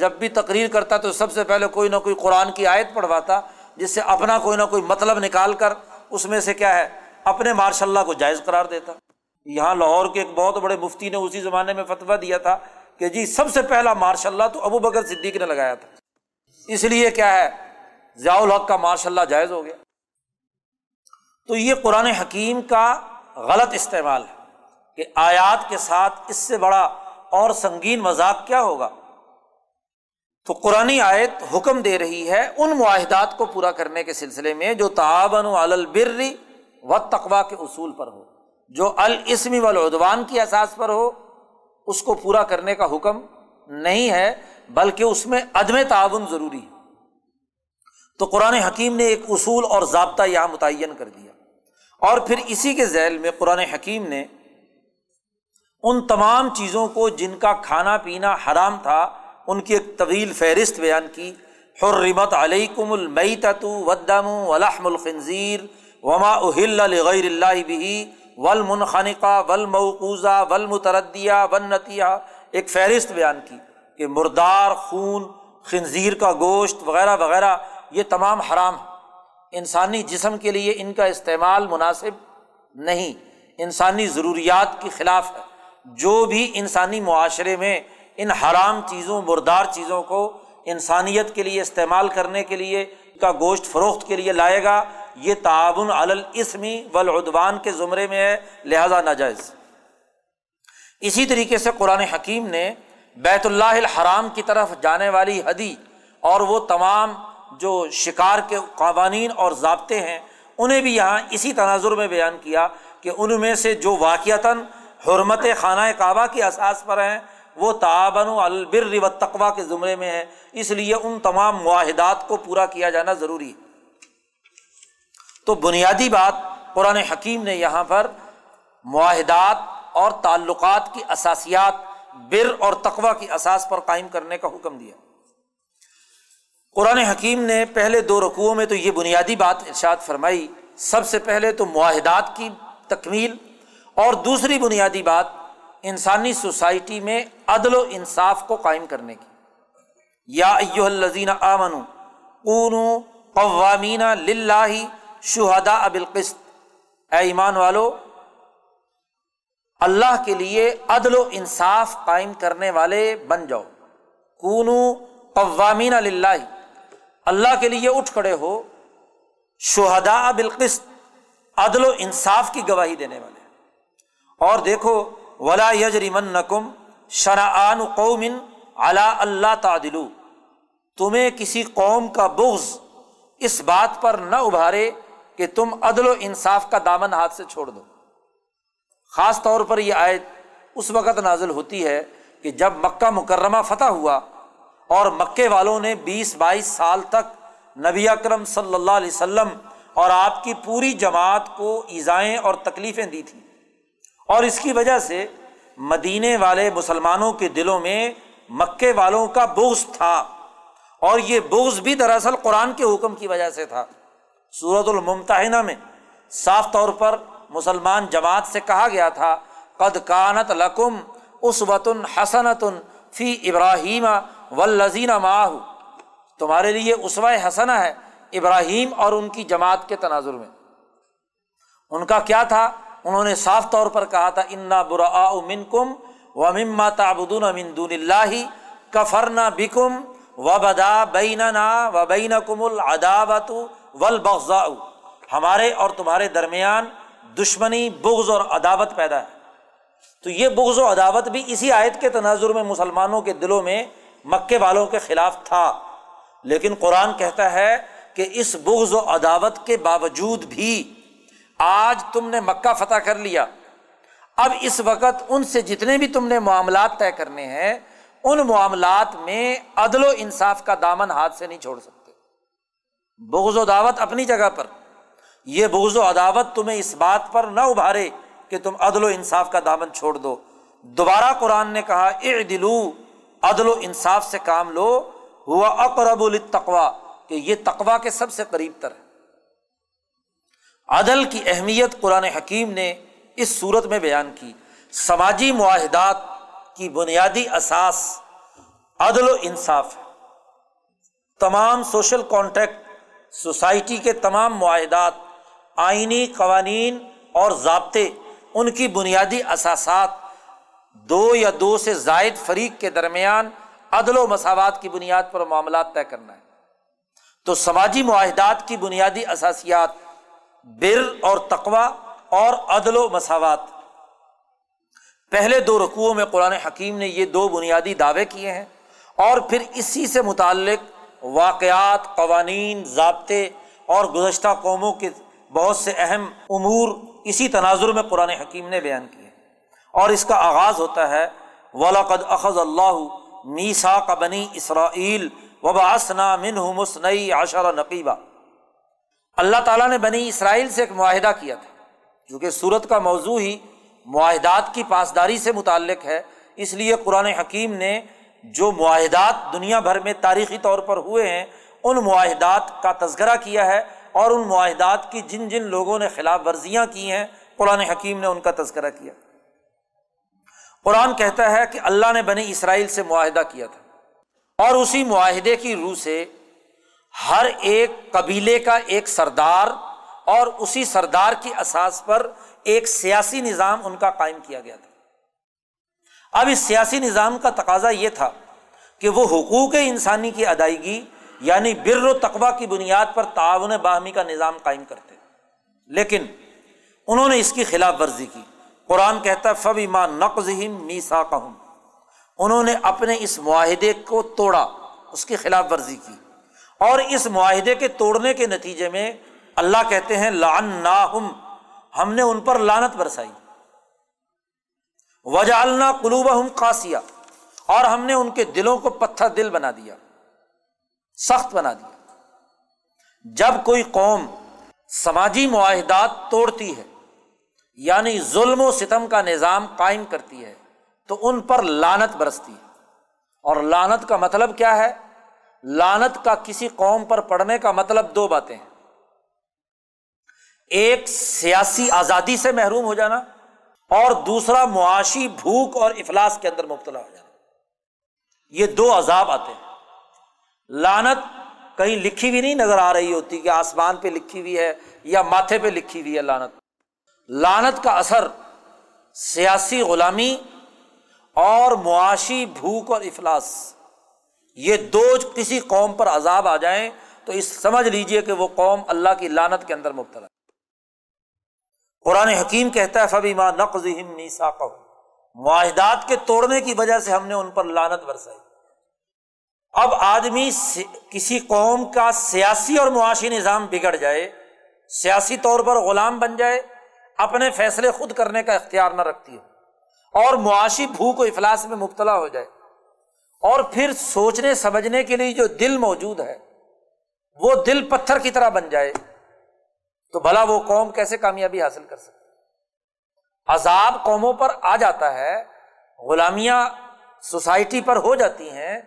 جب بھی تقریر کرتا تو سب سے پہلے کوئی نہ کوئی قرآن کی آیت پڑھواتا، جس سے اپنا کوئی نہ کوئی مطلب نکال کر اس میں سے کیا ہے؟ اپنے مارش اللہ کو جائز قرار دیتا۔ یہاں لاہور کے ایک بہت بڑے مفتی نے اسی زمانے میں فتویٰ دیا تھا کہ جی سب سے پہلا مارش اللہ تو ابو بکر صدیق نے لگایا تھا۔ اس لیے کیا ہے؟ ضیاء الحق کا مارش اللہ جائز ہو گیا۔ تو یہ قرآن حکیم کا غلط استعمال ہے کہ آیات کے ساتھ اس سے بڑا اور سنگین مذاق کیا ہوگا؟ تو قرآن آیت حکم دے رہی ہے ان معاہدات کو پورا کرنے کے سلسلے میں جو تعاون البری و تقوا کے اصول پر ہو، جو الاسمی والعدوان کی احساس پر ہو، اس کو پورا کرنے کا حکم نہیں ہے، بلکہ اس میں عدم تعاون ضروری ہے۔ تو قرآن حکیم نے ایک اصول اور ضابطہ یہاں متعین کر دیا۔ اور پھر اسی کے ذیل میں قرآن حکیم نے ان تمام چیزوں کو جن کا کھانا پینا حرام تھا، ان کی ایک طویل فہرست بیان کی۔ حرمت علیکم المیتت ودم ولحم الخنزیر وما اہل لغیر اللہ بھی ولمنخنقہ ولموقوزہ ولمتردیہ ونتیہ ایک فہرست بیان کی کہ مردار، خون، خنزیر کا گوشت وغیرہ وغیرہ یہ تمام حرام ہے انسانی جسم کے لیے ان کا استعمال مناسب نہیں۔ انسانی ضروریات کے خلاف ہے۔ جو بھی انسانی معاشرے میں ان حرام چیزوں، مردار چیزوں کو انسانیت کے لیے استعمال کرنے کے لیے کا گوشت فروخت کے لیے لائے گا، یہ تعاون الاسمی ولادوان کے زمرے میں ہے، لہذا ناجائز۔ اسی طریقے سے قرآن حکیم نے بیت اللہ الحرام کی طرف جانے والی حدی اور وہ تمام جو شکار کے قوانین اور ضابطے ہیں، انہیں بھی یہاں اسی تناظر میں بیان کیا کہ ان میں سے جو واقعتاً حرمت خانہ کعبہ کی اساس پر ہیں، وہ تعاون البر و تقوا کے زمرے میں ہے اس لیے ان تمام معاہدات کو پورا کیا جانا ضروری ہے۔ تو بنیادی بات، قرآن حکیم نے یہاں پر معاہدات اور تعلقات کی اثاسیات بر اور تقوا کی اساس پر قائم کرنے کا حکم دیا۔ قرآن حکیم نے پہلے دو رقوؤں میں تو یہ بنیادی بات ارشاد فرمائی، سب سے پہلے تو معاہدات کی تکمیل اور دوسری بنیادی بات انسانی سوسائٹی میں عدل و انصاف کو قائم کرنے کی۔ یا ایو الزین آمن اون قوامین لاہ شہدا ابلقست اے ایمان والو، اللہ کے لیے عدل و انصاف قائم کرنے والے بن جاؤ۔ کون قوامین اللہ اللہ کے لیے اٹھ کھڑے ہو شہدا بالقسط، عدل و انصاف کی گواہی دینے والے اور دیکھو، ولا یجریمن نقم شرعان قومن علا اللہ تعدلو تمہیں کسی قوم کا بغض اس بات پر نہ ابھارے کہ تم عدل و انصاف کا دامن ہاتھ سے چھوڑ دو۔ خاص طور پر یہ آیت اس وقت نازل ہوتی ہے کہ جب مکہ مکرمہ فتح ہوا اور مکے والوں نے بیس بائیس سال تک نبی اکرم صلی اللہ علیہ وسلم اور آپ کی پوری جماعت کو ایزائیں اور تکلیفیں دی تھیں۔ اور اس کی وجہ سے مدینے والے مسلمانوں کے دلوں میں مکے والوں کا بغض تھا اور یہ بغض بھی دراصل قرآن کے حکم کی وجہ سے تھا۔ سورت الممتحنہ میں صاف طور پر مسلمان جماعت سے کہا گیا تھا، قد کانت لکم اس وطن حسنت فی ابراہیم و لذین ماہ تمہارے لیے اسوائے حسنا ہے ابراہیم اور ان کی جماعت کے تناظر میں۔ ان کا کیا تھا؟ انہوں نے صاف طور پر کہا تھا، انا برا من کم و مما تابدون دون اللہ کفرنا بکم و بدا بین و بین کم العداوت ولبغا ہمارے اور تمہارے درمیان دشمنی، بغض اور عداوت پیدا ہے۔ تو یہ بغض و عداوت بھی اسی آیت کے تناظر میں مسلمانوں کے دلوں میں مکے والوں کے خلاف تھا۔ لیکن قرآن کہتا ہے کہ اس بغض و عداوت کے باوجود بھی آج تم نے مکہ فتح کر لیا۔ اب اس وقت ان سے جتنے بھی تم نے معاملات طے کرنے ہیں، ان معاملات میں عدل و انصاف کا دامن ہاتھ سے نہیں چھوڑ سکتے۔ بغض و دعوت اپنی جگہ پر۔ یہ بغض و عداوت تمہیں اس بات پر نہ ابھارے کہ تم عدل و انصاف کا دامن چھوڑ دو۔ دوبارہ قرآن نے کہا اے دلو عدل و انصاف سے کام لو، ہوا اقرب التقوا کہ یہ تقوا کے سب سے قریب تر ہے۔ عدل کی اہمیت قرآن حکیم نے اس صورت میں بیان کی۔ سماجی معاہدات کی بنیادی اساس عدل و انصاف ہے۔ تمام سوشل کانٹیکٹ، سوسائٹی کے تمام معاہدات، آئینی قوانین اور ضابطے، ان کی بنیادی اثاثات دو یا دو سے زائد فریق کے درمیان عدل و مساوات کی بنیاد پر معاملات طے کرنا ہے۔ تو سماجی معاہدات کی بنیادی اثاسیات بر اور تقوا اور عدل و مساوات۔ پہلے دو رقوؤں میں قرآن حکیم نے یہ دو بنیادی دعوے کیے ہیں اور پھر اسی سے متعلق واقعات، قوانین، ضابطے اور گزشتہ قوموں کے بہت سے اہم امور اسی تناظر میں قرآن حکیم نے بیان کیے۔ اور اس کا آغاز ہوتا ہے ولاقد اخذ اللہ میسا کا بنی اسرائیل وباسنا من مسنئی عشر نقیبہ اللہ تعالیٰ نے بنی اسرائیل سے ایک معاہدہ کیا تھا چونکہ صورت کا موضوع ہی معاہدات کی پاسداری سے متعلق ہے، اس لیے قرآن حکیم نے جو معاہدات دنیا بھر میں تاریخی طور پر ہوئے ہیں، ان معاہدات کا تذکرہ کیا ہے اور ان معاہدات کی جن جن لوگوں نے خلاف ورزیاں کی ہیں، قرآن حکیم نے ان کا تذکرہ کیا۔ قرآن کہتا ہے کہ اللہ نے بنی اسرائیل سے معاہدہ کیا تھا۔ اور اسی معاہدے کی روح سے ہر ایک قبیلے کا ایک سردار اور اسی سردار کی اساس پر ایک سیاسی نظام ان کا قائم کیا گیا تھا۔ اب اس سیاسی نظام کا تقاضا یہ تھا کہ وہ حقوق انسانی کی ادائیگی یعنی بر و تقبہ کی بنیاد پر تعاون باہمی کا نظام قائم کرتے۔ لیکن انہوں نے اس کی خلاف ورزی کی۔ قرآن کہتا ہے فبی ماں نقز میسا کہوں انہوں نے اپنے اس معاہدے کو توڑا، اس کی خلاف ورزی کی۔ اور اس معاہدے کے توڑنے کے نتیجے میں اللہ کہتے ہیں لان نا ہم نے ان پر لانت برسائی۔ وجالنا قلوب ہم قاسیہ اور ہم نے ان کے دلوں کو پتھر دل بنا دیا، سخت بنا دیا۔ جب کوئی قوم سماجی معاہدات توڑتی ہے یعنی ظلم و ستم کا نظام قائم کرتی ہے، تو ان پر لانت برستی ہے۔ اور لانت کا مطلب کیا ہے؟ لانت کا کسی قوم پر پڑنے کا مطلب دو باتیں ہیں۔ ایک، سیاسی آزادی سے محروم ہو جانا، اور دوسرا، معاشی بھوک اور افلاس کے اندر مبتلا ہو جانا۔ یہ دو عذاب آتے ہیں۔ لانت کہیں لکھی ہوئی نہیں نظر آ رہی ہوتی کہ آسمان پہ لکھی ہوئی ہے یا ماتھے پہ لکھی ہوئی ہے لانت لانت کا اثر سیاسی غلامی اور معاشی بھوک اور افلاس، یہ دو کسی قوم پر عذاب آ جائیں تو اس سمجھ لیجیے کہ وہ قوم اللہ کی لانت کے اندر مبتلا قرآن حکیم کہتا ہے فبی ماں نقز نیسا معاہدات کے توڑنے کی وجہ سے ہم نے ان پر لانت برسائی۔ اب آدمی کسی قوم کا سیاسی اور معاشی نظام بگڑ جائے، سیاسی طور پر غلام بن جائے اپنے فیصلے خود کرنے کا اختیار نہ رکھتی ہو۔ اور معاشی بھوک و افلاس میں مبتلا ہو جائے۔ اور پھر سوچنے، سمجھنے کے لیے جو دل موجود ہے، وہ دل پتھر کی طرح بن جائے۔ تو بھلا وہ قوم کیسے کامیابی حاصل کر سکتی؟ عذاب قوموں پر آ جاتا ہے، غلامیاں سوسائٹی پر ہو جاتی ہیں،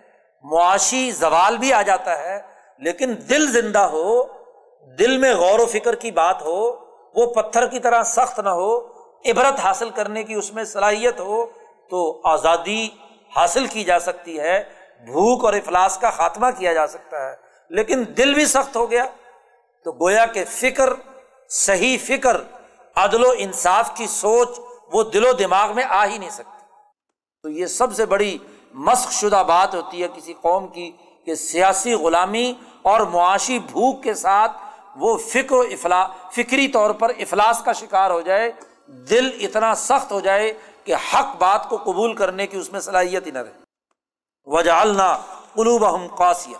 معاشی زوال بھی آ جاتا ہے، لیکن دل زندہ ہو، دل میں غور و فکر کی بات ہو وہ پتھر کی طرح سخت نہ ہو، عبرت حاصل کرنے کی اس میں صلاحیت ہو، تو آزادی حاصل کی جا سکتی ہے، بھوک اور افلاس کا خاتمہ کیا جا سکتا ہے۔ لیکن دل بھی سخت ہو گیا۔ تو گویا کہ فکر، صحیح فکر، عدل و انصاف کی سوچ وہ دل و دماغ میں آ ہی نہیں سکتی۔ تو یہ سب سے بڑی مشق شدہ بات ہوتی ہے کسی قوم کی کہ سیاسی غلامی اور معاشی بھوک کے ساتھ وہ فکر و افلا، فکری طور پر افلاس کا شکار ہو جائے، دل اتنا سخت ہو جائے کہ حق بات کو قبول کرنے کی اس میں صلاحیت ہی نہ رہے۔ وجالنا قلوب ہم قاسیہ۔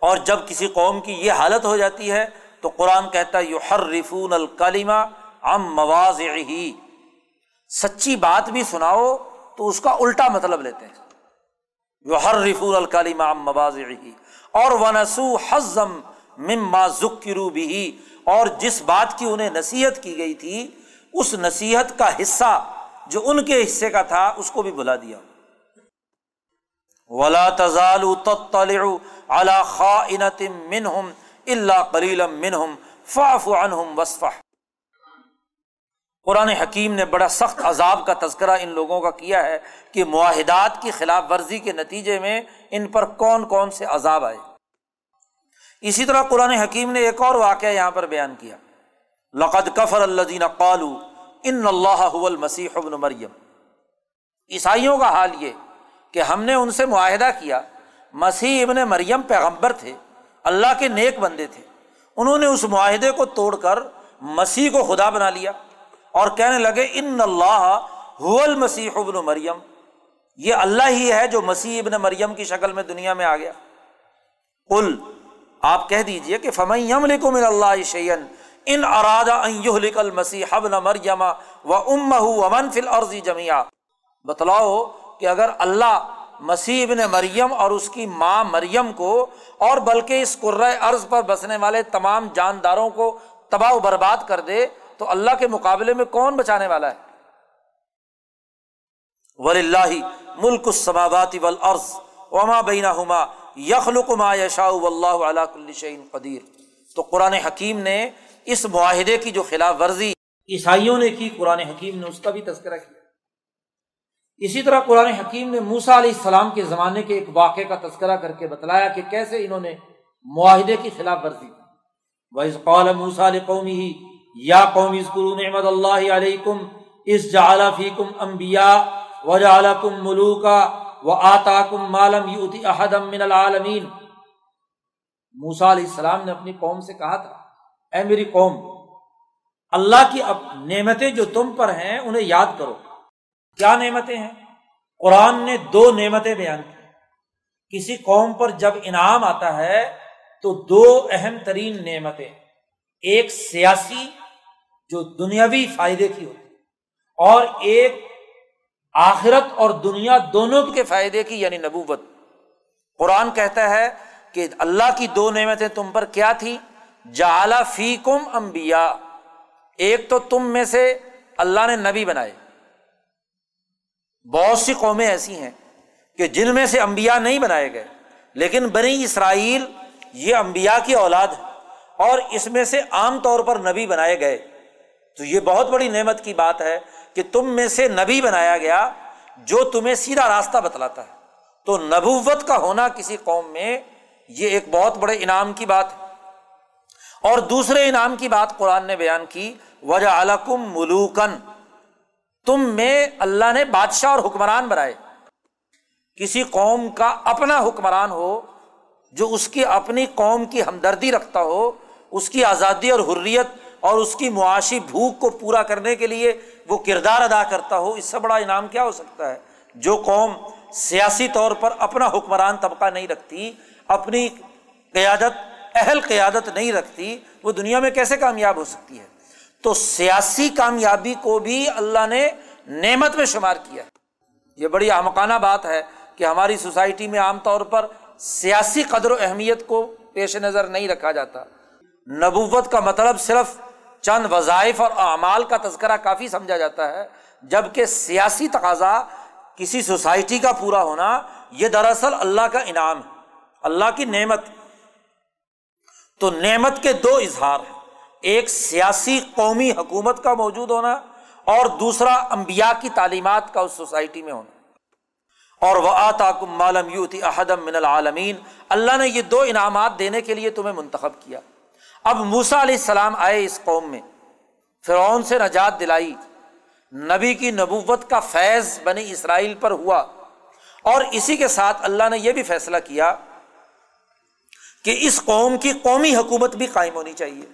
اور جب کسی قوم کی یہ حالت ہو جاتی ہے تو قرآن کہتا ہے یو ہر رفون الکلیمہ ام مواز ہی سچی بات بھی سناؤ تو اس کا الٹا مطلب لیتے ہیں۔ یو ہر رفون الکلیمہ ام مواز ہی اور ونسو حزم مما ذکرو بھی اور جس بات کی انہیں نصیحت کی گئی تھی، اس نصیحت کا حصہ جو ان کے حصے کا تھا، اس کو بھی بلا دیا۔ ولا تزال تطلع على خائنة منهم الا قليلا منهم، فاعف عنهم واصفح۔ قرآن حکیم نے بڑا سخت عذاب کا تذکرہ ان لوگوں کا کیا ہے کہ معاہدات کی خلاف ورزی کے نتیجے میں ان پر کون کون سے عذاب آئے۔ اسی طرح قرآن حکیم نے ایک اور واقعہ یہاں پر بیان کیا۔ لقد کفر الدین قالو ان اللہ المسیح ابن مریم۔ عیسائیوں کا حال یہ کہ ہم نے ان سے معاہدہ کیا۔ مسیح ابن مریم پیغمبر تھے، اللہ کے نیک بندے تھے۔ انہوں نے اس معاہدے کو توڑ کر مسیح کو خدا بنا لیا اور کہنے لگے، ان اللہ المسیح ابن مریم۔ یہ اللہ ہی ہے جو مسیح ابن مریم کی شکل میں دنیا میں آ گیا۔ کل آپ کہہ دیجیے کہ فمیم لکم اللہ شعین ان ارادہ مسیح ابن مریم و ام ومن فل عرضی جمیا بتلاؤ کہ اگر اللہ مسیح ابن مریم اور اس کی ماں مریم کو اور بلکہ اس قرۂۂ عرض پر بسنے والے تمام جانداروں کو تباہ و برباد کر دے، تو اللہ کے مقابلے میں کون بچانے والا ہے؟ ولی اللہ ملک السماوات والارض وما بینہما یخلق ما یشاء واللہ علی کل شیء قدیر۔ تو قرآن حکیم نے اس معاہدے کی جو خلاف ورزی عیسائیوں نے کی، قرآن حکیم نے اس کا بھی تذکرہ کیا۔ اسی طرح قرآن حکیم نے موسا علیہ السلام کے زمانے کے ایک واقعے کا تذکرہ کر کے بتلایا کہ کیسے انہوں نے معاہدے کی خلاف ورزی وَإِذْ قَالَ مُوسَى لِقَوْمِهِ يَا قَوْمِ اذْكُرُوا نِعْمَةَ اللَّهِ عَلَيْكُمْ إِذْ جَعَلَ فِيكُمْ أَنْبِيَاءَ وَجَعَلَكُمْ مُلُوكًا وَآتَاكُمْ مَا لَمْ يُؤْتِ أَحَدًا مِنَ الْعَالَمِينَ موسیٰ علیہ السلام نے اپنی قوم سے کہا تھا، اے میری قوم، اللہ کی اب نعمتیں جو تم پر ہیں، انہیں یاد کرو۔ کیا نعمتیں ہیں؟ قرآن نے دو نعمتیں بیان کی۔ کسی قوم پر جب انعام آتا ہے، تو دو اہم ترین نعمتیں۔ ایک سیاسی، جو دنیاوی فائدے کی ہوتی اور ایک آخرت اور دنیا دونوں کے فائدے کی یعنی نبوت۔ قرآن کہتا ہے کہ اللہ کی دو نعمتیں تم پر کیا تھی جالا فی کم امبیا ایک تو تم میں سے اللہ نے نبی بنائے۔ بہت سی قومیں ایسی ہیں کہ جن میں سے امبیا نہیں بنائے گئے، لیکن بنی اسرائیل یہ امبیا کی اولاد ہے اور اس میں سے عام طور پر نبی بنائے گئے۔ تو یہ بہت بڑی نعمت کی بات ہے۔ کہ تم میں سے نبی بنایا گیا جو تمہیں سیدھا راستہ بتلاتا ہے۔ تو نبوت کا ہونا کسی قوم میں یہ ایک بہت بڑے انعام کی بات ہے۔ اور دوسرے انعام کی بات قرآن نے بیان کی وجہ علکم ملوکن تم میں اللہ نے بادشاہ اور حکمران بنائے۔ کسی قوم کا اپنا حکمران ہو، جو اس کی اپنی قوم کی ہمدردی رکھتا ہو، اس کی آزادی اور حریت اور اس کی معاشی بھوک کو پورا کرنے کے لیے وہ کردار ادا کرتا ہو، اس سے بڑا انعام کیا ہو سکتا ہے؟ جو قوم سیاسی طور پر اپنا حکمران طبقہ نہیں رکھتی، اپنی قیادت، اہل قیادت نہیں رکھتی، وہ دنیا میں کیسے کامیاب ہو سکتی ہے؟ تو سیاسی کامیابی کو بھی اللہ نے نعمت میں شمار کیا یہ بڑی آمکانہ بات ہے کہ ہماری سوسائٹی میں عام طور پر سیاسی قدر و اہمیت کو پیش نظر نہیں رکھا جاتا۔ نبوت کا مطلب صرف چند وظائف اور اعمال کا تذکرہ کافی سمجھا جاتا ہے جبکہ سیاسی تقاضا کسی سوسائٹی کا پورا ہونا، یہ دراصل اللہ کا انعام ہے، اللہ کی نعمت۔ تو نعمت کے دو اظہار ہیں، ایک سیاسی قومی حکومت کا موجود ہونا اور دوسرا امبیا کی تعلیمات کا اس سوسائٹی میں ہونا۔ اور وہ آتا کم مالم یوتی احدم من العالمین، اللہ نے یہ دو انعامات دینے کے لیے تمہیں منتخب کیا۔ اب موسا علیہ السلام آئے اس قوم میں۔ فرعون سے نجات دلائی۔ نبی کی نبوت کا فیض بنی اسرائیل پر ہوا۔ اور اسی کے ساتھ اللہ نے یہ بھی فیصلہ کیا کہ اس قوم کی قومی حکومت بھی قائم ہونی چاہیے۔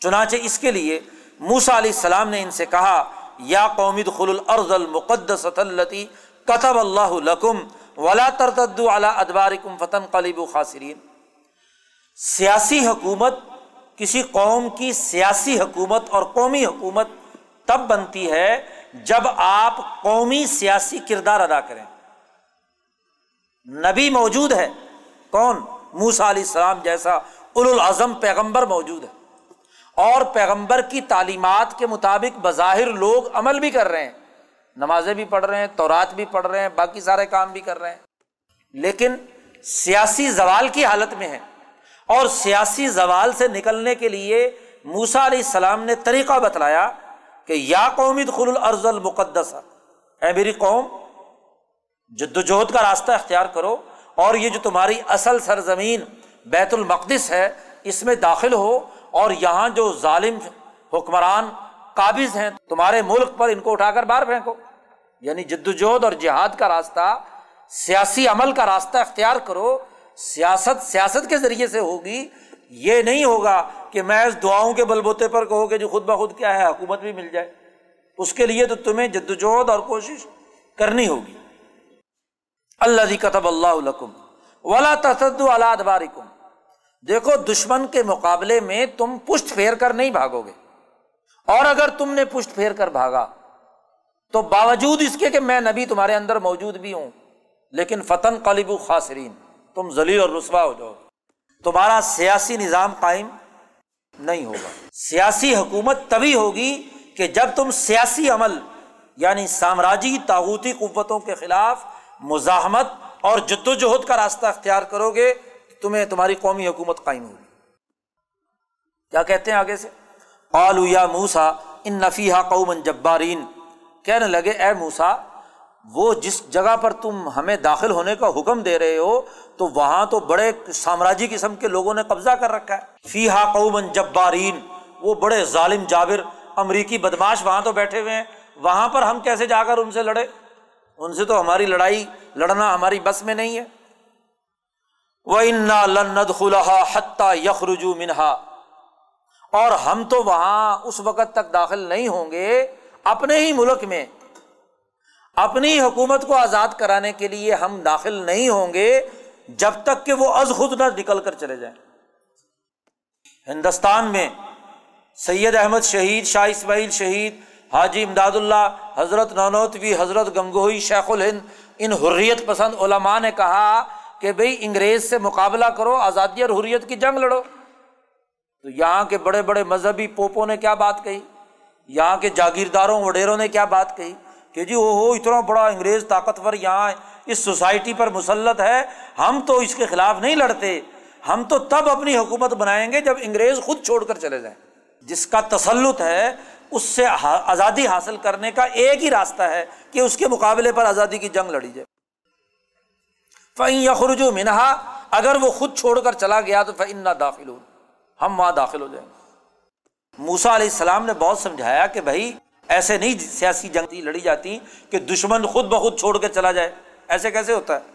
چنانچہ اس کے لیے موسا علیہ السلام نے ان سے کہا، یا قومد خل الارض المقدس التی کتب اللہ لکم ولا ترتد علی ادبارکم فتن قلیب خاصرین سیاسی حکومت کسی قوم کی سیاسی حکومت اور قومی حکومت تب بنتی ہے جب آپ قومی سیاسی کردار ادا کریں۔ نبی موجود ہے۔ کون؟ موسا علیہ السلام جیسا الاظم پیغمبر موجود ہے۔ اور پیغمبر کی تعلیمات کے مطابق بظاہر لوگ عمل بھی کر رہے ہیں۔ نمازیں بھی پڑھ رہے ہیں، تورات بھی پڑھ رہے ہیں، باقی سارے کام بھی کر رہے ہیں۔ لیکن سیاسی زوال کی حالت میں ہے۔ اور سیاسی زوال سے نکلنے کے لیے موسا علیہ السلام نے طریقہ بتلایا کہ یا قومی خل الارض المقدس اے میری قوم، جد وجہد کا راستہ اختیار کرو اور یہ جو تمہاری اصل سرزمین بیت المقدس ہے، اس میں داخل ہو اور یہاں جو ظالم حکمران قابض ہیں، تمہارے ملک پر ان کو اٹھا کر باہر پھینکو۔ یعنی جدوجہد اور جہاد کا راستہ، سیاسی عمل کا راستہ اختیار کرو سیاست سیاست کے ذریعے سے ہوگی، یہ نہیں ہوگا کہ محض دعاؤں کے بل بوتے پر کہو کہ جو خود بخود کیا ہے، حکومت بھی مل جائے۔ اس کے لیے تو تمہیں جدوجہد اور کوشش کرنی ہوگی۔ اللہ دی کتب اللہ علکم ولا تصد ادبارکم۔ دیکھو، دشمن کے مقابلے میں تم پشت پھیر کر نہیں بھاگو گے اور اگر تم نے پشت پھیر کر بھاگا، تو باوجود اس کے کہ میں نبی تمہارے اندر موجود بھی ہوں، لیکن فتن قلب خاصرین تم ذلیل اور رسوا ہو جاؤ تمہارا سیاسی نظام قائم نہیں ہوگا۔ سیاسی حکومت تبھی ہوگی کہ جب تم سیاسی عمل یعنی سامراجی تاغوتی قوتوں کے خلاف مزاحمت اور جد و جہد کا راستہ اختیار کرو گے، تمہیں تمہاری قومی حکومت قائم ہوگی۔ کیا کہتے ہیں آگے سے؟ قالو یا موسا ان نفیحہ قومن جبارین۔ کہنے لگے، اے موسا وہ جس جگہ پر تم ہمیں داخل ہونے کا حکم دے رہے ہو تو وہاں تو بڑے سامراجی قسم کے لوگوں نے قبضہ کر رکھا ہے۔ فی ہا قومن جبارین، وہ بڑے ظالم جابر، امریکی بدماش وہاں تو بیٹھے ہوئے ہیں۔ وہاں پر ہم کیسے جا کر ان سے لڑے؟ ان سے تو ہماری لڑائی، لڑنا ہماری بس میں نہیں ہے۔ وہ انا لند خلحا حتیٰ یخرجو منہا اور ہم تو وہاں اس وقت تک داخل نہیں ہوں گے اپنے ہی ملک میں۔ اپنی حکومت کو آزاد کرانے کے لیے ہم داخل نہیں ہوں گے۔ جب تک کہ وہ از خود نہ نکل کر چلے جائیں۔ ہندوستان میں سید احمد شہید، شاہ اسماعیل شہید، حاجی امداد اللہ حضرت نونوتوی حضرت گنگوئی شیخ الہند، ان حریت پسند علماء نے کہا کہ بھائی انگریز سے مقابلہ کرو، آزادی اور حریت کی جنگ لڑو۔ تو یہاں کے بڑے بڑے مذہبی پوپوں نے کیا بات کہی؟ یہاں کے جاگیرداروں، وڈیروں نے کیا بات کہی کہ جی وہ ہو اتنا بڑا انگریز طاقتور یہاں اس سوسائٹی پر مسلط ہے، ہم تو اس کے خلاف نہیں لڑتے۔ ہم تو تب اپنی حکومت بنائیں گے جب انگریز خود چھوڑ کر چلے جائیں۔ جس کا تسلط ہے، اس سے آزادی حاصل کرنے کا ایک ہی راستہ ہے کہ اس کے مقابلے پر آزادی کی جنگ لڑی جائے۔ فعین یخرج و منہا اگر وہ خود چھوڑ کر چلا گیا تو فعن نہ داخل ہو ہم وہاں داخل ہو جائیں گے۔ موسا علیہ السلام نے بہت سمجھایا کہ بھائی، ایسے نہیں سیاسی جنگ لڑی جاتی کہ دشمن خود بخود چھوڑ کے چلا جائے۔ ایسے کیسے ہوتا ہے؟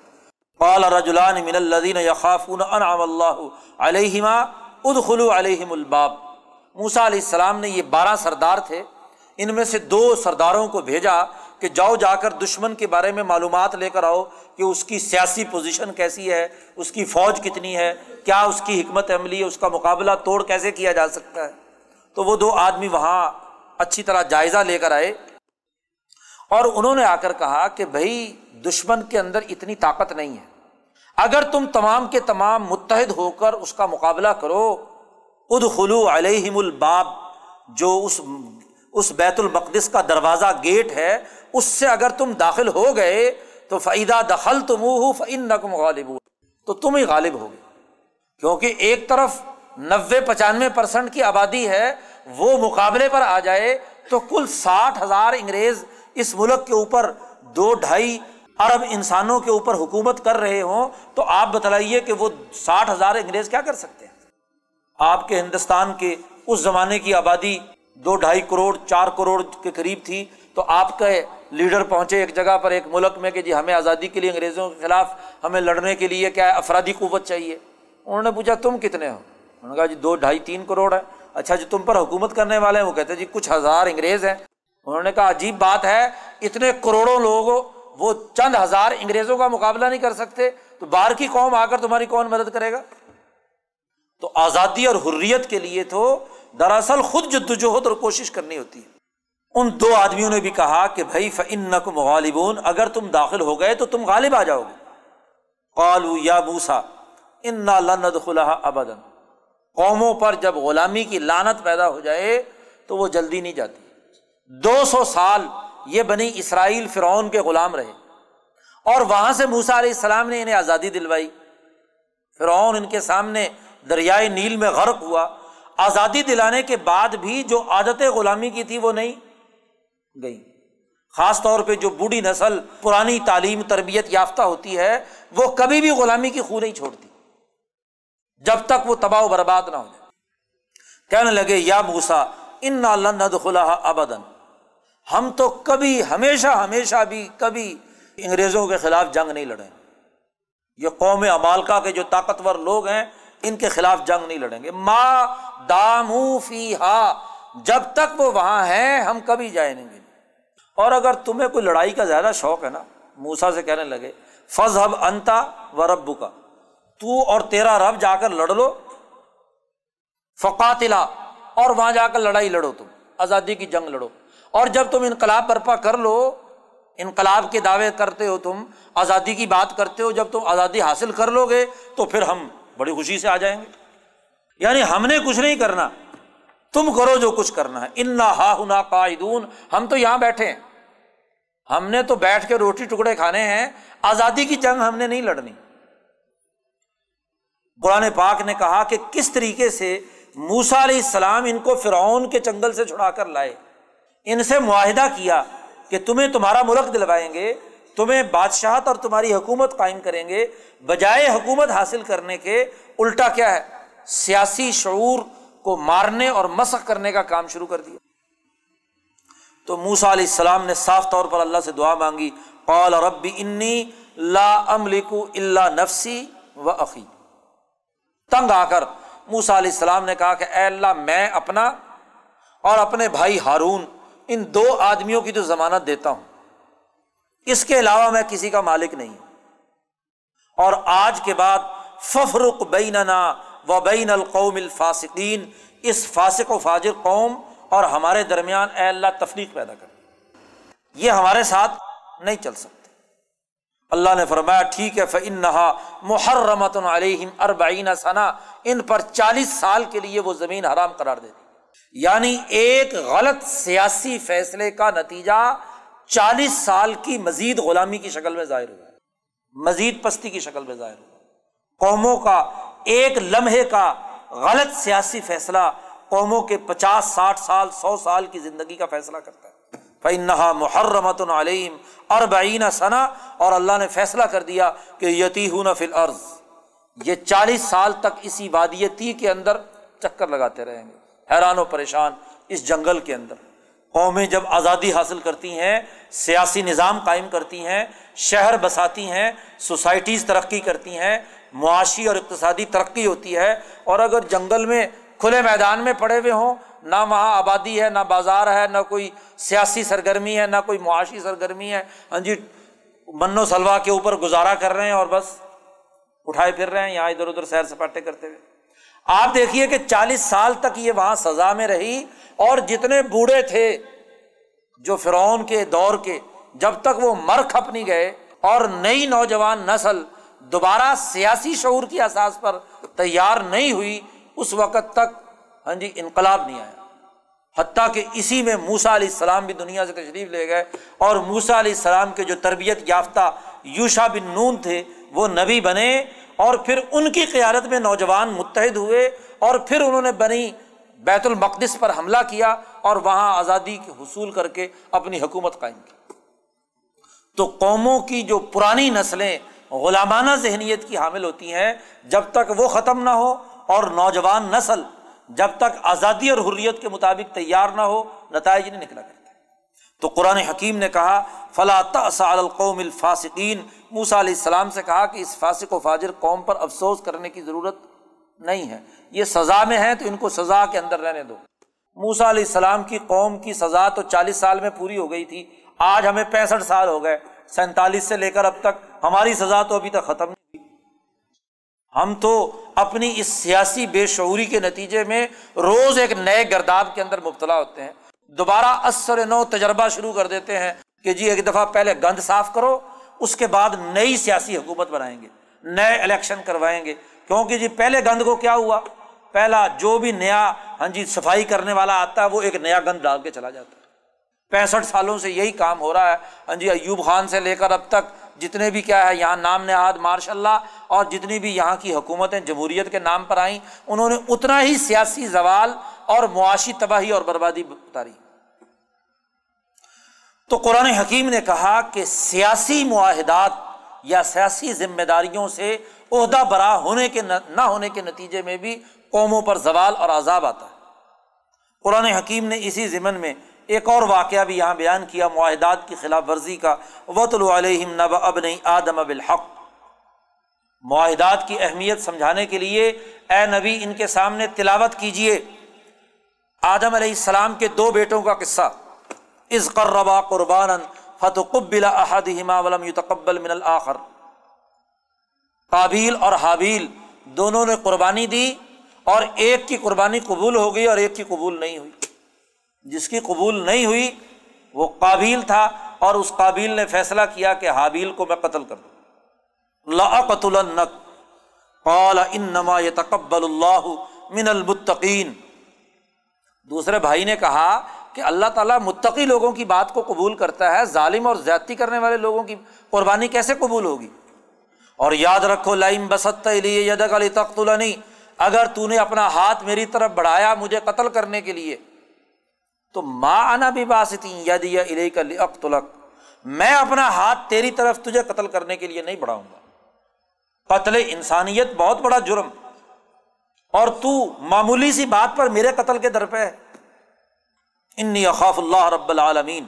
قال رجلان من الذين يخافون انعم الله عليهما ادخلوا عليهم الباب۔ موسا علیہ السلام نے یہ بارہ سردار تھے، ان میں سے دو سرداروں کو بھیجا کہ جاؤ جا کر دشمن کے بارے میں معلومات لے کر آؤ کہ اس کی سیاسی پوزیشن کیسی ہے، اس کی فوج کتنی ہے، کیا اس کی حکمت عملی ہے، اس کا مقابلہ توڑ کیسے کیا جا سکتا ہے؟ تو وہ دو آدمی وہاں اچھی طرح جائزہ لے کر آئے۔ اور انہوں نے آ کر کہا کہ بھائی دشمن کے اندر اتنی طاقت نہیں ہے۔ اگر تم تمام کے تمام متحد ہو کر اس کا مقابلہ کرو اد خلو علیہم الباب، جو اس اس بیت المقدس کا دروازہ گیٹ ہے، اس سے اگر تم داخل ہو گئے، تو فعیدہ دخل تم فعن نقم غالب تو تم ہی غالب ہوگے۔ کیونکہ ایک طرف نوے پچانوے پرسنٹ کی آبادی ہے، وہ مقابلے پر آ جائے، تو کل ساٹھ ہزار انگریز اس ملک کے اوپر دو ڈھائی ارب انسانوں کے اوپر حکومت کر رہے ہوں، تو آپ بتلائیے کہ وہ ساٹھ ہزار انگریز کیا کر سکتے ہیں؟ آپ کے ہندوستان کے اس زمانے کی آبادی دو ڈھائی کروڑ، چار کروڑ کے قریب تھی، تو آپ کے لیڈر پہنچے ایک جگہ پر ایک ملک میں کہ جی ہمیں آزادی کے لیے انگریزوں کے خلاف ہمیں لڑنے کے لیے کیا افرادی قوت چاہیے؟ انہوں نے پوچھا، تم کتنے ہو؟ انہوں نے کہا جی دو ڈھائی تین کروڑ ہے۔ اچھا جو تم پر حکومت کرنے والے ہیں، وہ کہتے ہیں جی کچھ ہزار انگریز ہیں۔ انہوں نے کہا عجیب بات ہے، اتنے کروڑوں لوگ وہ چند ہزار انگریزوں کا مقابلہ نہیں کر سکتے، تو باہر کی قوم آ کر تمہاری کون مدد کرے گا؟ تو آزادی اور حریت کے لیے تو دراصل خود جدوجہد اور کوشش کرنی ہوتی ہے۔ ان دو آدمیوں نے بھی کہا کہ بھائی فن نقم غالبون، اگر تم داخل ہو گئے تو تم غالب آ جاؤ گے۔ قالو یا بوسا ان لند خلا ابدن قوموں پر جب غلامی کی لانت پیدا ہو جائے تو وہ جلدی نہیں جاتی۔ دو سو سال یہ بنی اسرائیل فرعون کے غلام رہے اور وہاں سے موسا علیہ السلام نے انہیں آزادی دلوائی۔ فرعون ان کے سامنے دریائے نیل میں غرق ہوا۔ آزادی دلانے کے بعد بھی جو عادت غلامی کی تھی وہ نہیں گئی۔ خاص طور پہ جو بوڑھی نسل پرانی تعلیم، تربیت یافتہ ہوتی ہے، وہ کبھی بھی غلامی کی خو نہیں چھوڑتی۔ جب تک وہ تباہ و برباد نہ ہو جائے۔ کہنے لگے، یا موسا ان ند خلا ابدن ہم تو کبھی ہمیشہ ہمیشہ بھی کبھی انگریزوں کے خلاف جنگ نہیں لڑیں یہ قوم امالکا کے جو طاقتور لوگ ہیں، ان کے خلاف جنگ نہیں لڑیں گے۔ ماں دام فی ہا جب تک وہ وہاں ہیں، ہم کبھی جائیں گے۔ اور اگر تمہیں کوئی لڑائی کا زیادہ شوق ہے نا موسا سے کہنے لگے فض ہب انتا و ربو کا تو اور تیرا رب جا کر لڑ لو، فقاتلا، اور وہاں جا کر لڑائی لڑو تم، آزادی کی جنگ لڑو۔ اور جب تم انقلاب برپا کر لو، انقلاب کے دعوے کرتے ہو تم، آزادی کی بات کرتے ہو، جب تم آزادی حاصل کر لو گے، تو پھر ہم بڑی خوشی سے آ جائیں گے۔ یعنی ہم نے کچھ نہیں کرنا، تم کرو جو کچھ کرنا ہے۔ ان ہا ہنا قائدون ہم تو یہاں بیٹھے ہیں۔ ہم نے تو بیٹھ کے روٹی ٹکڑے کھانے ہیں، آزادی کی جنگ ہم نے نہیں لڑنی۔ قرآن پاک نے کہا کہ کس طریقے سے موسا علیہ السلام ان کو فرعون کے چنگل سے چھڑا کر لائے؟ ان سے معاہدہ کیا کہ تمہیں تمہارا ملک دلوائیں گے، تمہیں بادشاہت اور تمہاری حکومت قائم کریں گے، بجائے حکومت حاصل کرنے کے الٹا کیا ہے؟ سیاسی شعور کو مارنے اور مسق کرنے کا کام شروع کر دیا۔ تو موسا علیہ السلام نے صاف طور پر اللہ سے دعا مانگی، قال ربی انی لا اللہ نفسی و عقی تنگ آ کر موسا علیہ السلام نے کہا کہ اے اللہ میں اپنا اور اپنے بھائی ہارون ان دو آدمیوں کی تو ضمانت دیتا ہوں۔ اس کے علاوہ میں کسی کا مالک نہیں ہوں۔ اور آج کے بعد ففرق بیننا و بین القوم الفاسقین، اس فاسق و فاجر قوم اور ہمارے درمیان اے اللہ تفریق پیدا کر۔ یہ ہمارے ساتھ نہیں چل سکتے۔ اللہ نے فرمایا، ٹھیک ہے فن نہا محرمت علیہم اربعین ثنا ان پر چالیس سال کے لیے وہ زمین حرام قرار دے دی یعنی ایک غلط سیاسی فیصلے کا نتیجہ چالیس سال کی مزید غلامی کی شکل میں ظاہر ہوا مزید پستی کی شکل میں ظاہر ہوا قوموں کا ایک لمحے کا غلط سیاسی فیصلہ قوموں کے پچاس، ساٹھ سال، سو سال کی زندگی کا فیصلہ کرتا ہے۔ فنحا محرمت علیم اور بعین ثنا اور اللہ نے فیصلہ کر دیا کہ یتی ہوں فل عرض یہ چالیس سال تک اسی وادیتی کے اندر چکر لگاتے رہیں گے۔ حیران و پریشان اس جنگل کے اندر۔ قومیں جب آزادی حاصل کرتی ہیں، سیاسی نظام قائم کرتی ہیں، شہر بساتی ہیں، سوسائٹیز ترقی کرتی ہیں، معاشی اور اقتصادی ترقی ہوتی ہے، اور اگر جنگل میں کھلے میدان میں پڑے ہوئے ہوں، نہ وہاں آبادی ہے، نہ بازار ہے، نہ کوئی سیاسی سرگرمی ہے، نہ کوئی معاشی سرگرمی ہے ہاں جی من و سلوا کے اوپر گزارا کر رہے ہیں اور بس اٹھائے پھر رہے ہیں، یہاں ادھر ادھر سیر سپاٹے کرتے ہوئے۔ آپ دیکھیے کہ چالیس سال تک یہ وہاں سزا میں رہی اور جتنے بوڑھے تھے جو فرعون کے دور کے، جب تک وہ مر کھپ نہیں گئے اور نئی نوجوان نسل دوبارہ سیاسی شعور کی احساس پر تیار نہیں ہوئی، اس وقت تک ہاں جی انقلاب نہیں آیا۔ حتیٰ کہ اسی میں موسا علیہ السلام بھی دنیا سے تشریف لے گئے اور موسا علیہ السلام کے جو تربیت یافتہ یوشا بن نون تھے وہ نبی بنے اور پھر ان کی قیادت میں نوجوان متحد ہوئے اور پھر انہوں نے بنی بیت المقدس پر حملہ کیا اور وہاں آزادی کے حصول کر کے اپنی حکومت قائم کی۔ تو قوموں کی جو پرانی نسلیں غلامانہ ذہنیت کی حامل ہوتی ہیں، جب تک وہ ختم نہ ہو اور نوجوان نسل جب تک آزادی اور حریت کے مطابق تیار نہ ہو، نتائج نہیں نکلا کرتے۔ تو قرآن حکیم نے کہا، فلا القوم الفاسقین موسا علیہ السلام سے کہا کہ اس فاسق و فاجر قوم پر افسوس کرنے کی ضرورت نہیں ہے۔ یہ سزا میں ہے تو ان کو سزا کے اندر رہنے دو۔ موسا علیہ السلام کی قوم کی سزا تو چالیس سال میں پوری ہو گئی تھی۔ آج ہمیں پینسٹھ سال ہو گئے۔ سینتالیس سے لے کر اب تک ہماری سزا تو ابھی تک ختم نہیں ہوئی۔ ہم تو اپنی اس سیاسی بے شعوری کے نتیجے میں روز ایک نئے گرداب کے اندر مبتلا ہوتے ہیں۔ دوبارہ اثر نو تجربہ شروع کر دیتے ہیں کہ جی ایک دفعہ پہلے گند صاف کرو، اس کے بعد نئی سیاسی حکومت بنائیں گے، نئے الیکشن کروائیں گے۔ کیونکہ جی پہلے گند کو کیا ہوا؟ پہلا جو بھی نیا ہاں جی صفائی کرنے والا آتا ہے، وہ ایک نیا گند ڈال کے چلا جاتا ہے۔ پینسٹھ سالوں سے یہی کام ہو رہا ہے۔ ہاں جی ایوب خان سے لے کر اب تک جتنے بھی کیا ہے، یہاں نام نہاد ماشاء اللہ، اور جتنی بھی یہاں کی حکومتیں جمہوریت کے نام پر آئیں، انہوں نے اتنا ہی سیاسی زوال اور معاشی تباہی اور بربادی اتاری۔ تو قرآن حکیم نے کہا کہ سیاسی معاہدات یا سیاسی ذمہ داریوں سے عہدہ برا ہونے کے نہ ہونے کے نتیجے میں بھی قوموں پر زوال اور عذاب آتا ہے۔ قرآن حکیم نے اسی ضمن میں ایک اور واقعہ بھی یہاں بیان کیا، معاہدات کی خلاف ورزی کا۔ وط العلیہم نب اب نہیں آدم اب الحق معاہدات کی اہمیت سمجھانے کے لیے اے نبی ان کے سامنے تلاوت کیجیے آدم علیہ السلام کے دو بیٹوں کا قصہ۔ از قربا قربان فتح قبل احدہما ولم یتقبل من الآخر قابیل اور حابیل دونوں نے قربانی دی اور ایک کی قربانی قبول ہو گئی اور ایک کی قبول نہیں ہوئی۔ جس کی قبول نہیں ہوئی، وہ قابیل تھا اور اس قابیل نے فیصلہ کیا کہ حابیل کو میں قتل کر دوں۔ لاقت النق قال انما تقبل اللہ من المتقین۔ دوسرے بھائی نے کہا کہ اللہ تعالیٰ متقی لوگوں کی بات کو قبول کرتا ہے، ظالم اور زیادتی کرنے والے لوگوں کی قربانی کیسے قبول ہوگی؟ اور یاد رکھو لائم بست یدک علی تخت نہیں اگر تو نے اپنا ہاتھ میری طرف بڑھایا مجھے قتل کرنے کے لیے، تو ماں آنا بھی باستی ید یا اختلق میں اپنا ہاتھ تیری طرف تجھے قتل کرنے کے لیے نہیں بڑھاؤں گا۔ قتل انسانیت بہت بڑا جرم اور تو معمولی سی بات پر میرے قتل کے در پہ انی اخاف اللہ رب العالمین۔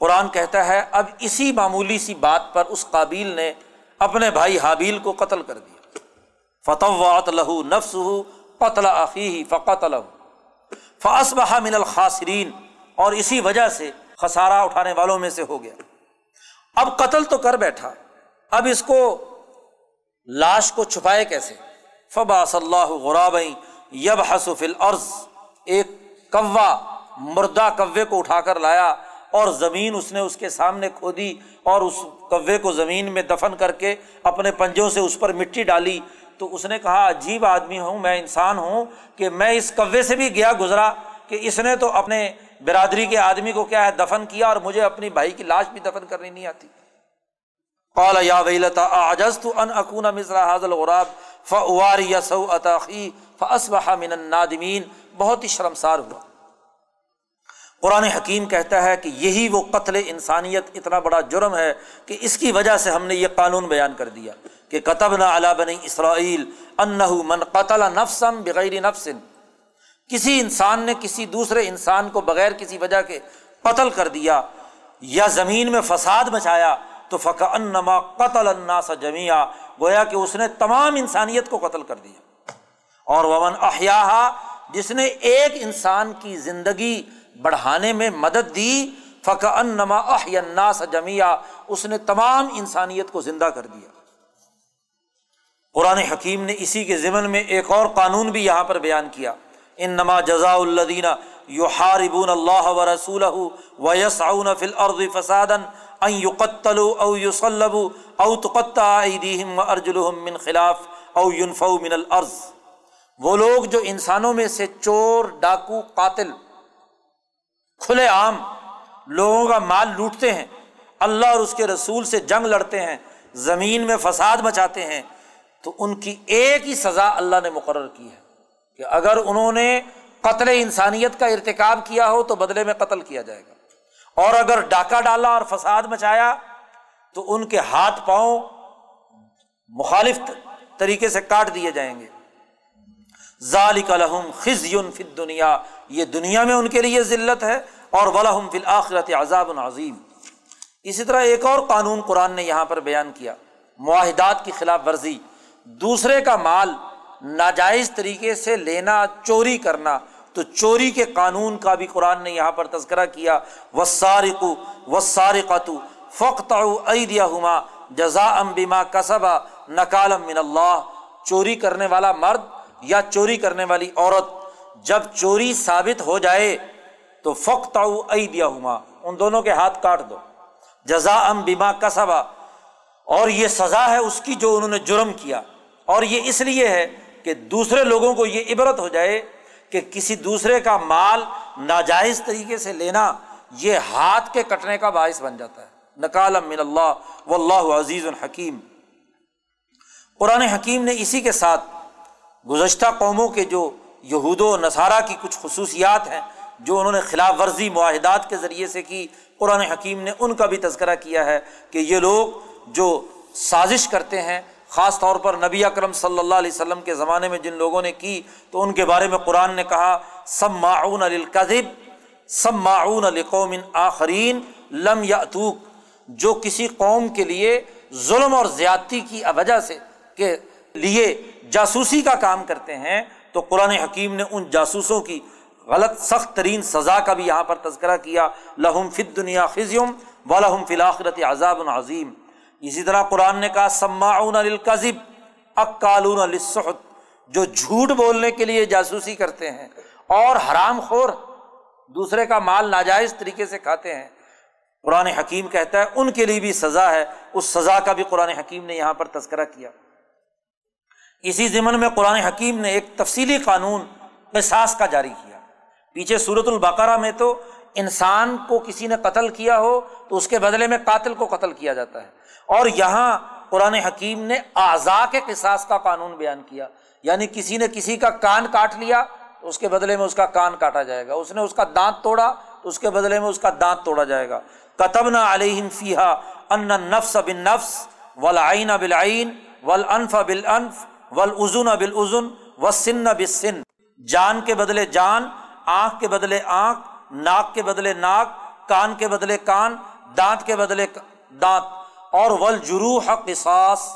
قرآن کہتا ہے، اب اسی معمولی سی بات پر اس قابیل نے اپنے بھائی حابیل کو قتل کر دیا۔ فتوات لہو نفس ہو قتل عقی فقت لہو فاسبہ من الخاصرین اور اسی وجہ سے خسارہ اٹھانے والوں میں سے ہو گیا۔ اب قتل تو کر بیٹھا۔ اب اس کو لاش کو چھپائے کیسے؟ فبا صلی اللہ غراب یب حسف العرض ایک کوا، مردہ کوے کو اٹھا کر لایا اور زمین اس نے اس کے سامنے کھودی اور اس کوے کو زمین میں دفن کر کے اپنے پنجوں سے اس پر مٹی ڈالی۔ تو اس نے کہا، عجیب آدمی ہوں، میں انسان ہوں کہ میں اس کوے سے بھی گیا گزرا کہ اس نے تو اپنے برادری کے آدمی کو کیا ہے، دفن کیا اور مجھے اپنی بھائی کی لاش بھی دفن کرنی نہیں آتی۔ قال، یا ویلتا عجزت ان اکون مصر حاضل غراب فوار یسو عطاقی فصبح من النادمین بہت ہی شرمسار ہوا۔ قرآن حکیم کہتا ہے کہ یہی وہ قتل انسانیت اتنا بڑا جرم ہے کہ اس کی وجہ سے ہم نے یہ قانون بیان کر دیا کہ قطب نہ علا بنی اسرائیل انہ گویا کہ اس نے تمام انسانیت کو قتل کر دیا۔ اور ومن احیا جس نے ایک انسان کی زندگی بڑھانے میں مدد دی فقا انما الناس جمیا اس نے تمام انسانیت کو زندہ کر دیا۔ قرآن حکیم نے اسی کے ضمن میں ایک اور قانون بھی یہاں پر بیان کیا۔ ان نما جزا الدینہ یو ہاربون اللہ و رسول و یس فل ارد فسادن قتل او یوسلب او تقطع ایدیہم و ارجلہم من خلاف او ينفو من الارض وہ لوگ جو انسانوں میں سے چور، ڈاکو، قاتل، کھلے عام لوگوں کا مال لوٹتے ہیں، اللہ اور اس کے رسول سے جنگ لڑتے ہیں، زمین میں فساد مچاتے ہیں، تو ان کی ایک ہی سزا اللہ نے مقرر کی ہے کہ اگر انہوں نے قتل انسانیت کا ارتکاب کیا ہو تو بدلے میں قتل کیا جائے گا۔ اور اگر ڈاکہ ڈالا اور فساد مچایا تو ان کے ہاتھ پاؤں مخالف طریقے سے کاٹ دیے جائیں گے۔ ذالک لہم خزیون فت دنیا یہ دنیا میں ان کے لیے ذلت ہے، اور ولہم فی الآخرت عذاب عظیم۔ اسی طرح ایک اور قانون قرآن نے یہاں پر بیان کیا، معاہدات کی خلاف ورزی۔ دوسرے کا مال ناجائز طریقے سے لینا، چوری کرنا تو چوری کے قانون کا بھی قرآن نے یہاں پر تذکرہ کیا وسارق وسارقۃ فخت عیدیا ہما جزا ام بیما کسبا نکالم من اللہ چوری کرنے والا مرد یا چوری کرنے والی عورت جب چوری ثابت ہو جائے تو فخت عیدیا ہما ان دونوں کے ہاتھ کاٹ دو۔ جزا ام بیما کسبا اور یہ سزا ہے اس کی جو انہوں نے جرم کیا۔ اور یہ اس لیے ہے کہ دوسرے لوگوں کو یہ عبرت ہو جائے کہ کسی دوسرے کا مال ناجائز طریقے سے لینا یہ ہاتھ کے کٹنے کا باعث بن جاتا ہے۔ نکال من اللہ و اللہ عزیز الحکیم قرآن حکیم نے اسی کے ساتھ گزشتہ قوموں کے جو یہود و نصارہ کی کچھ خصوصیات ہیں، جو انہوں نے خلاف ورزی معاہدات کے ذریعے سے کی، قرآن حکیم نے ان کا بھی تذکرہ کیا ہے کہ یہ لوگ جو سازش کرتے ہیں خاص طور پر نبی اکرم صلی اللہ علیہ وسلم کے زمانے میں جن لوگوں نے کی، تو ان کے بارے میں قرآن نے کہا سب معاون القذب سب معاون القوم آخرین لم یا جو کسی قوم کے لیے ظلم اور زیادتی کی وجہ سے کے لیے جاسوسی کا کام کرتے ہیں، تو قرآن حکیم نے ان جاسوسوں کی غلط سخت ترین سزا کا بھی یہاں پر تذکرہ کیا، لہم فت دنیا خزیم، و لہم فلاخرت عذاب العظیم اسی طرح قرآن نے کہا، سماعون القذب اکالون السحت جو جھوٹ بولنے کے لیے جاسوسی کرتے ہیں اور حرام خور دوسرے کا مال ناجائز طریقے سے کھاتے ہیں۔ قرآن حکیم کہتا ہے، ان کے لیے بھی سزا ہے، اس سزا کا بھی قرآن حکیم نے یہاں پر تذکرہ کیا۔ اسی ضمن میں قرآن حکیم نے ایک تفصیلی قانون قصاص کا جاری کیا۔ پیچھے صورت البقرہ میں تو انسان کو کسی نے قتل کیا ہو، تو اس کے بدلے میں قاتل کو قتل کیا جاتا ہے۔ اور یہاں قرآن حکیم نے اعضا کے قصاص کا قانون بیان کیا۔ یعنی کسی نے کسی کا کان کاٹ لیا تو اس کے بدلے میں اس کا کان کاٹا جائے گا۔ اس نے اس کا دانت توڑا، تو اس کے بدلے میں اس کا دانت توڑا جائے گا۔ کتب نہ علیہم فیحا ان نفس بن نفس ولعین بالعین ولعنف بالعنف ولعزن بالعزن و سن بسن جان کے بدلے جان، آنکھ کے بدلے آنکھ، ناک کے بدلے ناک، کان کے بدلے کان، دانت کے بدلے دانت۔ اور ول جروح قصاص،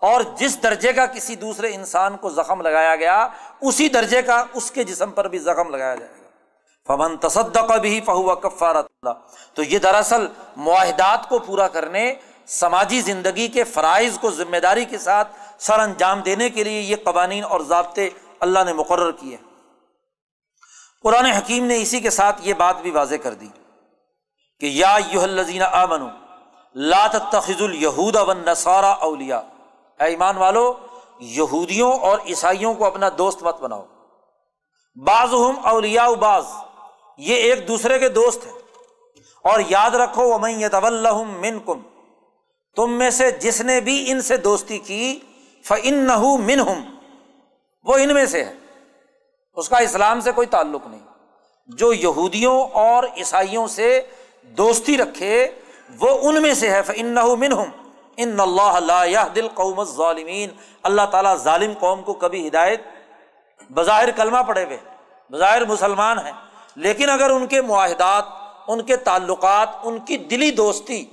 اور جس درجے کا کسی دوسرے انسان کو زخم لگایا گیا، اسی درجے کا اس کے جسم پر بھی زخم لگایا جائے گا۔ فمن تصدق بھی فہو کفارت اللہ۔ تو یہ دراصل معاہدات کو پورا کرنے، سماجی زندگی کے فرائض کو ذمہ داری کے ساتھ سر انجام دینے کے لیے یہ قوانین اور ضابطے اللہ نے مقرر کیے۔ قرآن حکیم نے اسی کے ساتھ یہ بات بھی واضح کر دی کہ یا یو الزین آمن لات تخذ الہود و نصارہ اولیا اے ایمان والو، یہودیوں اور عیسائیوں کو اپنا دوست مت بناؤ۔ بعض ہم اولیا بعض، یہ ایک دوسرے کے دوست ہیں۔ اور یاد رکھو وہ میں طول من کم تم میں سے جس نے بھی ان سے دوستی کی فن نہ من ہم وہ ان میں سے ہے اس کا اسلام سے کوئی تعلق نہیں۔ جو یہودیوں اور عیسائیوں سے دوستی رکھے وہ ان میں سے ہے ان من ان اللہ دل قوم ظالمین اللہ تعالیٰ ظالم قوم کو کبھی ہدایت، بظاہر کلمہ پڑے ہوئے، بظاہر مسلمان ہیں۔ لیکن اگر ان کے معاہدات، ان کے تعلقات، ان کی دلی دوستی،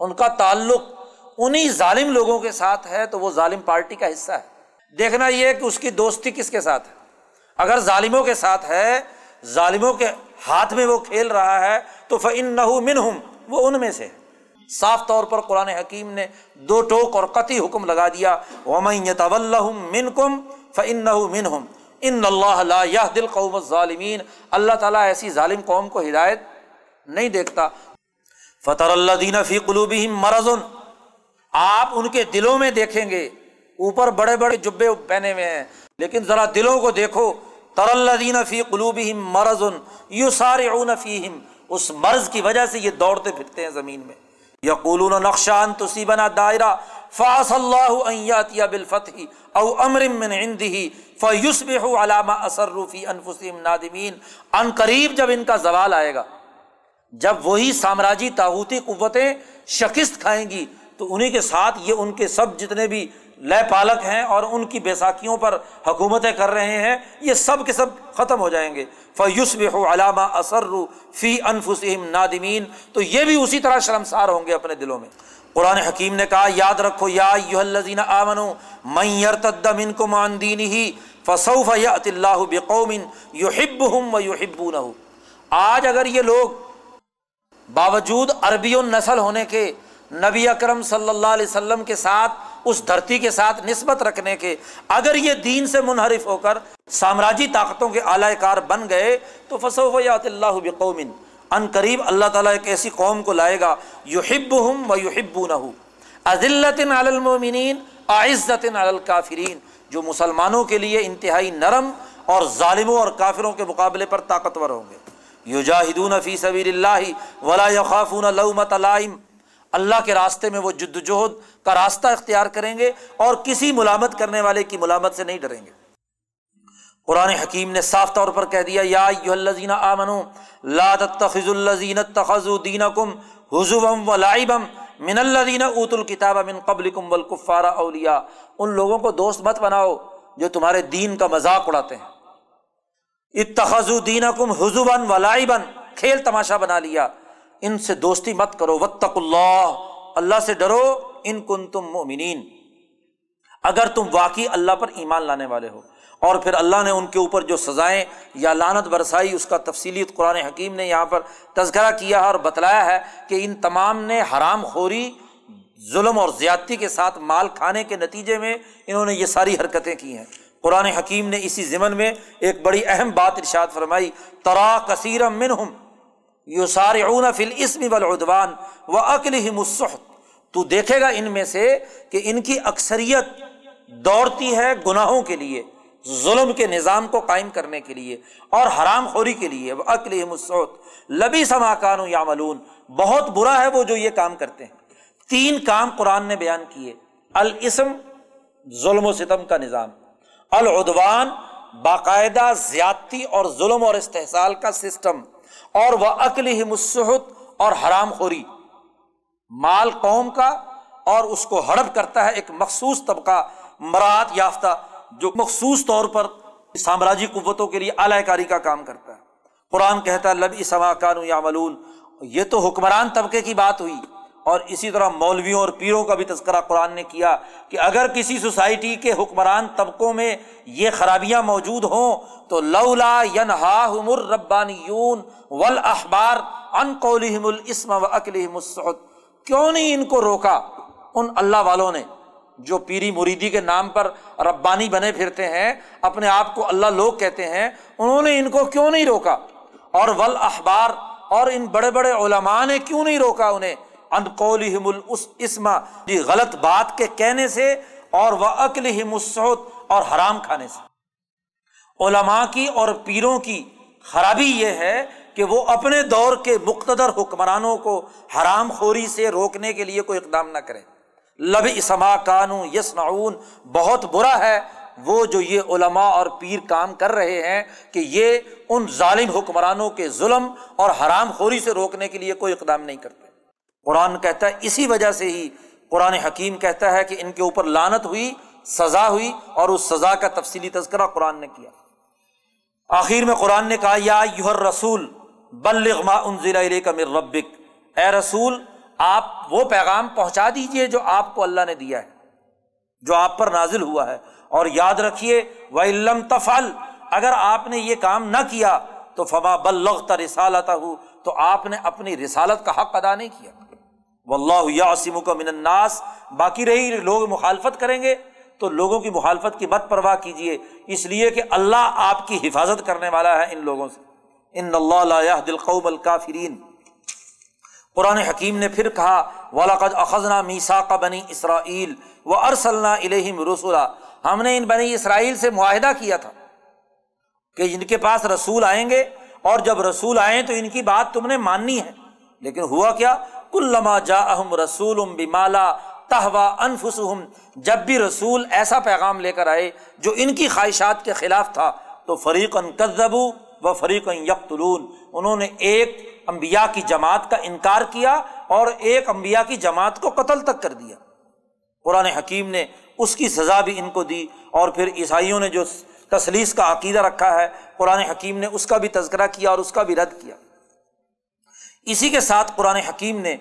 ان کا تعلق انہیں ظالم لوگوں کے ساتھ ہے، تو وہ ظالم پارٹی کا حصہ ہے۔ دیکھنا یہ کہ اس کی دوستی کس کے ساتھ ہے۔ اگر ظالموں کے ساتھ ہے، ظالموں کے ہاتھ میں وہ کھیل رہا ہے، تو فن نہ وہ ان میں سے صاف طور پر قرآن حکیم نے دو ٹوک اور قطعی حکم لگا دیا۔ من کم فن من ان اللہ دل قوم ظالمین اللہ تعالیٰ ایسی ظالم قوم کو ہدایت نہیں دیکھتا۔ فطر اللہ دین فی قلوب مرض۔ آپ ان کے دلوں میں دیکھیں گے۔ اوپر بڑے بڑے جبے پہنے ہوئے ہیں۔ لیکن ذرا دلوں کو دیکھو۔ تر اللہ دین فی قلوب مرض۔ یو سارے اس مرض کی وجہ سے یہ دوڑتے پھرتے ہیں زمین میں۔ یقولون نقشان تصیبنا دائرہ فاص اللہ بالفتح او امر من عنده فیصبح علامہ اثر فی انفسهم نادمین۔ ان قریب جب ان کا زوال آئے گا، جب وہی سامراجی تاغوتی قوتیں شکست کھائیں گی، تو انہیں کے ساتھ یہ ان کے سب جتنے بھی لے پالک ہیں اور ان کی بیساکھیوں پر حکومتیں کر رہے ہیں، یہ سب کے سب ختم ہو جائیں گے۔ فیوس بہ علامہ اثر فی انفسم نادمین تو یہ بھی اسی طرح شرمسار ہوں گے اپنے دلوں میں۔ قرآن حکیم نے کہا، یاد رکھو، یا الزین آمن میرتد من کو ماندین ہی فصوف یات اللہ بقومن یو ہب ہم و یو ہبو نہ آج اگر یہ لوگ باوجود عربی نسل ہونے کے نبی اکرم صلی اللہ علیہ وسلم کے ساتھ، اس دھرتی کے ساتھ نسبت رکھنے کے، اگر یہ دین سے منحرف ہو کر سامراجی طاقتوں کے اعلی کار بن گئے، تو فصوف یات اللہ بقومن، ان قریب اللہ تعالیٰ ایک ایسی قوم کو لائے گا یو ہب ہم و یو نہ عزلت المومنین عزت الکافرین، جو مسلمانوں کے لیے انتہائی نرم اور ظالموں اور کافروں کے مقابلے پر طاقتور ہوں گے۔ یو جاہدون فی سبیر اللہ ولا یخافون لومت علائم اللہ کے راستے میں وہ جد وجہد کا راستہ اختیار کریں گے اور کسی ملامت کرنے والے کی ملامت سے نہیں ڈریں گے۔ قرآن حکیم نے صاف طور پر کہہ دیا، یا آمن لا تتخذ الذین اتخذوا دینکم حضوا و لعبا من الذین اوتوا الکتاب من قبلکم والکفار اولیاء۔ ان لوگوں کو دوست مت بناؤ جو تمہارے دین کا مذاق اڑاتے ہیں۔ اتخذوا دینکم حضوا و لعبا، کھیل تماشا بنا لیا۔ ان سے دوستی مت کرو وطق اللہ اللہ سے ڈرو، ان کن تم مومنین اگر تم واقعی اللہ پر ایمان لانے والے ہو، اور پھر اللہ نے ان کے اوپر جو سزائیں یا لانت برسائی، اس کا تفصیلی قرآن حکیم نے یہاں پر تذکرہ کیا ہے اور بتلایا ہے کہ ان تمام نے حرام خوری، ظلم اور زیادتی کے ساتھ مال کھانے کے نتیجے میں انہوں نے یہ ساری حرکتیں کی ہیں۔ قرآن حکیم نے اسی ضمن میں ایک بڑی اہم بات ارشاد فرمائی، ترا کثیر منہم یو سار اون فل اسم و عقل ہی تو دیکھے گا ان میں سے کہ ان کی اکثریت دوڑتی ہے گناہوں کے لیے، ظلم کے نظام کو قائم کرنے کے لیے اور حرام خوری کے لیے۔ عقل مسعود لبی سما کان یا ملون بہت برا ہے وہ جو یہ کام کرتے ہیں۔ تین کام قرآن نے بیان کیے۔ الاسم، ظلم و ستم کا نظام۔ العدوان، باقاعدہ زیادتی اور ظلم اور استحصال کا سسٹم۔ اور وہ عقل مسحت اور حرام خوری۔ مال قوم کا اور اس کو ہڑپ کرتا ہے ایک مخصوص طبقہ، مراد یافتہ، جو مخصوص طور پر سامراجی قوتوں کے لیے اعلی کاری کا کام کرتا ہے۔ قرآن کہتا ہے لب اسما کانو یا ملون یہ تو حکمران طبقے کی بات ہوئی۔ اور اسی طرح مولویوں اور پیروں کا بھی تذکرہ قرآن نے کیا کہ اگر کسی سوسائٹی کے حکمران طبقوں میں یہ خرابیاں موجود ہوں تو لولا ینہا ربانیون ول اخبار ان قولہم الاسم و اکلہم السعود کیوں نہیں ان کو روکا؟ ان اللہ والوں نے جو پیری مریدی کے نام پر ربانی بنے پھرتے ہیں، اپنے آپ کو اللہ لوگ کہتے ہیں، انہوں نے ان کو کیوں نہیں روکا؟ اور ول اخبار اور ان بڑے بڑے علماء نے کیوں نہیں روکا انہیں؟ جی غلط بات کے کہنے سے اور وہ عقل ہی اور حرام کھانے سے۔ علماء کی اور پیروں کی خرابی یہ ہے کہ وہ اپنے دور کے مقتدر حکمرانوں کو حرام خوری سے روکنے کے لیے کوئی اقدام نہ کرے لب اسما کانو یس بہت برا ہے وہ جو یہ علماء اور پیر کام کر رہے ہیں کہ یہ ان ظالم حکمرانوں کے ظلم اور حرام خوری سے روکنے کے لیے کوئی اقدام نہیں کرتے۔ قرآن کہتا ہے، اسی وجہ سے ہی قرآن حکیم کہتا ہے کہ ان کے اوپر لانت ہوئی، سزا ہوئی اور اس سزا کا تفصیلی تذکرہ قرآن نے کیا۔ آخر میں قرآن نے کہا، یا یوہر رسول بلغ ما انزل کا مر ربک۔ اے رسول، آپ وہ پیغام پہنچا دیجیے جو آپ کو اللہ نے دیا ہے، جو آپ پر نازل ہوا ہے۔ اور یاد رکھیے وہ علم تفل اگر آپ نے یہ کام نہ کیا تو فما بلغ رسالت ہو تو آپ نے اپنی رسالت کا حق ادا نہیں کیا۔ و اللہ یاسم کا من الناس، باقی رہی لوگ مخالفت کریں گے، تو لوگوں کی مخالفت کی مت پرواہ کیجیے اس لیے کہ اللہ آپ کی حفاظت کرنے والا ہے ان لوگوں سے۔ ان اللہ دل الکافرین۔ قرآن حکیم نے پھر کہا ولاقد اخذنا میسا کا بنی اسرائیل و ارسلنا الہم رسولہ ہم نے ان بنی اسرائیل سے معاہدہ کیا تھا کہ جن کے پاس رسول آئیں گے، اور جب رسول آئے تو ان کی بات تم نے ماننی ہے۔ لیکن ہوا کیا؟ کلما جا اہم رسول بمالا تہوا انفسم جب بھی رسول ایسا پیغام لے کر آئے جو ان کی خواہشات کے خلاف تھا، تو فریقن کذبو و فریقن یکتلون انہوں نے ایک امبیا کی جماعت کا انکار کیا اور ایک امبیا کی جماعت کو قتل تک کر دیا۔ قرآن حکیم نے اس کی سزا بھی ان کو دی اور پھر عیسائیوں نے جو تسلیس کا عقیدہ رکھا ہے، قرآن حکیم نے اس کا بھی تذکرہ کیا اور اس کا بھی رد کیا۔ اسی کے ساتھ قرآن حکیم نے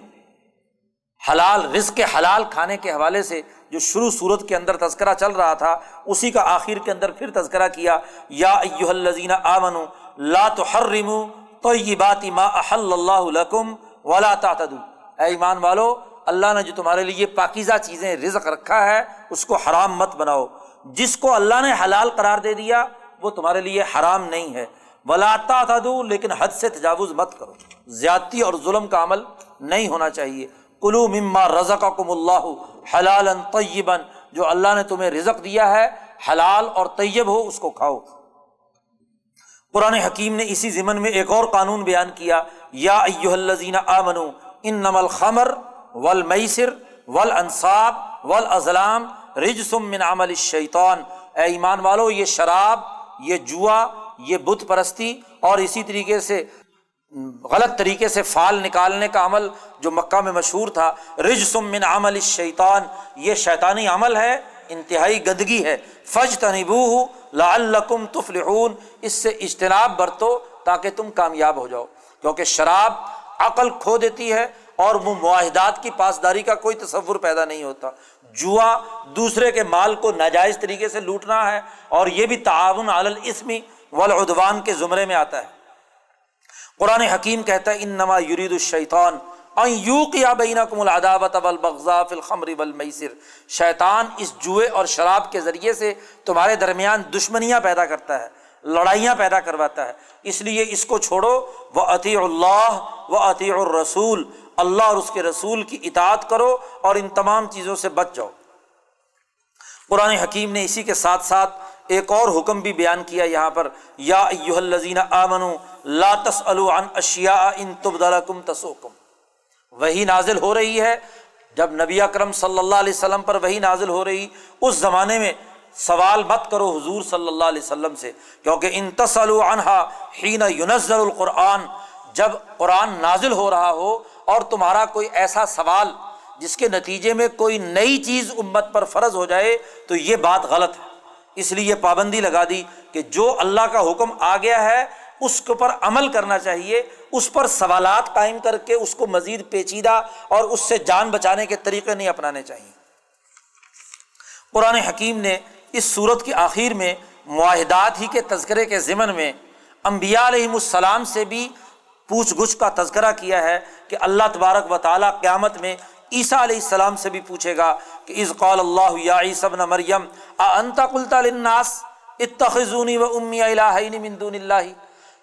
حلال، رزق کے حلال کھانے کے حوالے سے جو شروع صورت کے اندر تذکرہ چل رہا تھا، اسی کا آخر کے اندر پھر تذکرہ کیا، یا الزین آمن لا تو ہر رمو تو یہ بات ما احل اللہ لکم ولا تعتدو اے ایمان والو، اللہ نے جو تمہارے لیے پاکیزہ چیزیں، رزق رکھا ہے، اس کو حرام مت بناؤ۔ جس کو اللہ نے حلال قرار دے دیا، وہ تمہارے لیے حرام نہیں ہے۔ ولا تعتدو لیکن حد سے تجاوز مت کرو۔ زیادتی اور ظلم کا عمل نہیں ہونا چاہیے۔ کلو مما رزق کم اللہ حلال طیبن جو اللہ نے تمہیں رزق دیا ہے، حلال اور طیب ہو، اس کو کھاؤ۔ قرآن حکیم نے اسی ضمن میں ایک اور قانون بیان کیا۔ یا الزین آمن ان نمل خمر ول میسر ول انصاب ول ازلام رجسم من عمل شیطان اے ایمان والو، یہ شراب، یہ جوا، یہ بت پرستی اور اسی طریقے سے غلط طریقے سے فال نکالنے کا عمل جو مکہ میں مشہور تھا، رجسم من عمل شیطان یہ شیطانی عمل ہے، انتہائی گندگی ہے۔ فج تنبو لعلکم تفلحون، اس سے اجتناب برتو تاکہ تم کامیاب ہو جاؤ۔ کیونکہ شراب عقل کھو دیتی ہے اور وہ معاہدات کی پاسداری کا کوئی تصور پیدا نہیں ہوتا۔ جوا دوسرے کے مال کو ناجائز طریقے سے لوٹنا ہے اور یہ بھی تعاون علسمی ولادوان کے زمرے میں آتا ہے۔ قرآن حکیم کہتا ہے ان نما یرید الشیطان شیطان اس جوئے اور شراب کے ذریعے سے تمہارے درمیان دشمنیاں پیدا کرتا ہے، لڑائیاں پیدا کرواتا ہے۔ اس لیے اس کو چھوڑو وہ عطی اللہ و عطی الرسول۔ اللہ اور اس کے رسول کی اطاعت کرو اور ان تمام چیزوں سے بچ جاؤ۔ قرآن حکیم نے اسی کے ساتھ ساتھ ایک اور حکم بھی بیان کیا یہاں پر، یا الزین آمن لا عن اشیا ان تبدلکم تسوکم وہی نازل ہو رہی ہے۔ جب نبی اکرم صلی اللہ علیہ وسلم پر وہی نازل ہو رہی، اس زمانے میں سوال مت کرو حضور صلی اللہ علیہ وسلم سے، کیونکہ ان تسل عنہا حین یونزل القرآن۔ جب قرآن نازل ہو رہا ہو اور تمہارا کوئی ایسا سوال جس کے نتیجے میں کوئی نئی چیز امت پر فرض ہو جائے، تو یہ بات غلط ہے۔ اس لیے یہ پابندی لگا دی کہ جو اللہ کا حکم آ گیا ہے اس کے اوپر عمل کرنا چاہیے، اس پر سوالات قائم کر کے اس کو مزید پیچیدہ اور اس سے جان بچانے کے طریقے نہیں اپنانے چاہیے۔ قرآن حکیم نے اس صورت کی آخر میں معاہدات ہی کے تذکرے کے ضمن میں امبیا علیہم السلام سے بھی پوچھ گچھ کا تذکرہ کیا ہے کہ اللہ تبارک و تعالیٰ قیامت میں عیسیٰ علیہ السلام سے بھی پوچھے گا کہ از قول اللہ یا عیسب مریم انتا کلتا لناس اتخذونی و امی الہین من دون اللہ؟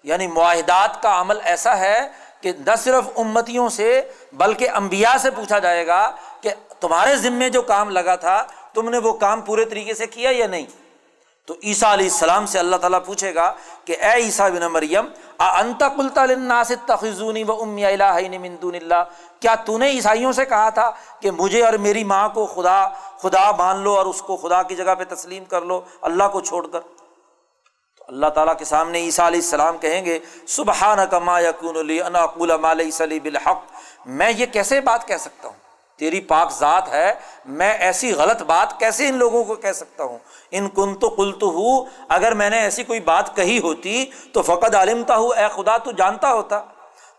یعنی معاہدات کا عمل ایسا ہے کہ نہ صرف امتیوں سے بلکہ انبیاء سے پوچھا جائے گا کہ تمہارے ذمے جو کام لگا تھا، تم نے وہ کام پورے طریقے سے کیا یا نہیں؟ تو عیسیٰ علیہ السلام سے اللہ تعالیٰ پوچھے گا کہ اے عیسیٰ بن مریم انتا کلتا لناس تخذونی و امی الہین من دون اللہ کیا تو نے عیسائیوں سے کہا تھا کہ مجھے اور میری ماں کو خدا خدا مان لو اور اس کو خدا کی جگہ پہ تسلیم کر لو، اللہ کو چھوڑ کر؟ اللہ تعالیٰ کے سامنے عیسیٰ علیہ السلام کہیں گے سبحان کما یقون علی اناقول علیہ صلی بالحق۔ میں یہ کیسے بات کہہ سکتا ہوں؟ تیری پاک ذات ہے، میں ایسی غلط بات کیسے ان لوگوں کو کہہ سکتا ہوں؟ ان کن تو کل تو ہوں اگر میں نے ایسی کوئی بات کہی ہوتی تو فقط عالمتا ہوں اے خدا تو جانتا ہوتا۔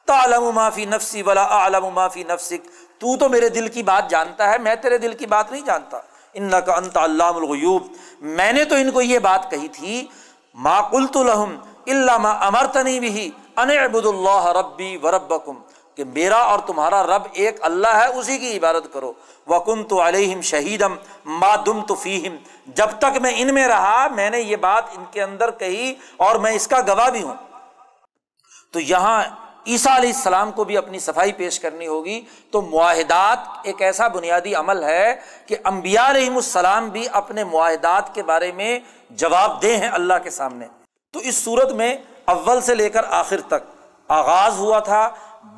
تعلم معافی نفسی ولا عالم معافی نفسک۔ تو تو میرے دل کی بات جانتا ہے، میں تیرے دل کی بات نہیں جانتا۔ ان کا انت علام الغیوب۔ میں نے تو ان کو یہ بات کہی تھی ما قلت لهم الا ما امرتنی به ان اعبد اللہ ربی و ربکم کہ میرا اور تمہارا رب ایک اللہ ہے، اسی کی عبادت کرو۔ وکن تو علیہم شہیدم ما دم تو فیہم جب تک میں ان میں رہا، میں نے یہ بات ان کے اندر کہی اور میں اس کا گواہ بھی ہوں۔ تو یہاں عیسیٰ علیہ السلام کو بھی اپنی صفائی پیش کرنی ہوگی۔ تو معاہدات ایک ایسا بنیادی عمل ہے کہ امبیا علیہم السلام بھی اپنے معاہدات کے بارے میں جواب دہ ہیں اللہ کے سامنے۔ تو اس صورت میں اول سے لے کر آخر تک آغاز ہوا تھا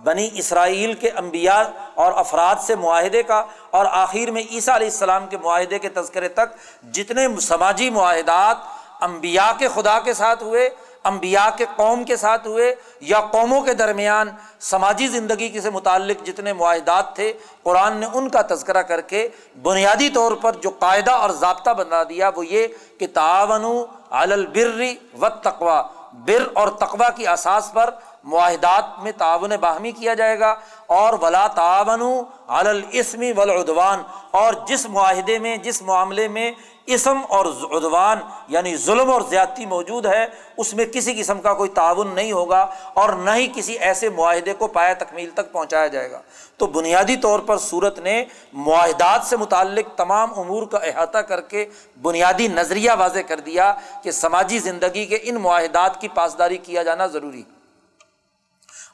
بنی اسرائیل کے انبیاء اور افراد سے معاہدے کا، اور آخر میں عیسیٰ علیہ السلام کے معاہدے کے تذکرے تک جتنے سماجی معاہدات امبیا کے خدا کے ساتھ ہوئے امبیا کے قوم کے ساتھ ہوئے یا قوموں کے درمیان سماجی زندگی سے متعلق جتنے معاہدات تھے، قرآن نے ان کا تذکرہ کر کے بنیادی طور پر جو قاعدہ اور ضابطہ بنا دیا وہ یہ کہ تعاون البری و تقوا بر اور تقوا کی اساس پر معاہدات میں تعاون باہمی کیا جائے گا اور ولا تعاون الاسمی ولادوان اور جس معاہدے میں، جس معاملے میں اسم اور ادوان یعنی ظلم اور زیادتی موجود ہے، اس میں کسی قسم کا کوئی تعاون نہیں ہوگا اور نہ ہی کسی ایسے معاہدے کو پایا تکمیل تک پہنچایا جائے گا۔ تو بنیادی طور پر صورت نے معاہدات سے متعلق تمام امور کا احاطہ کر کے بنیادی نظریہ واضح کر دیا کہ سماجی زندگی کے ان معاہدات کی پاسداری کیا جانا ضروری۔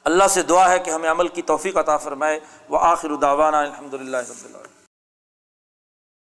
اللہ سے دعا ہے کہ ہمیں عمل کی توفیق عطا فرمائے۔ وہ آخر الداوانہ الحمد للہ رب اللہ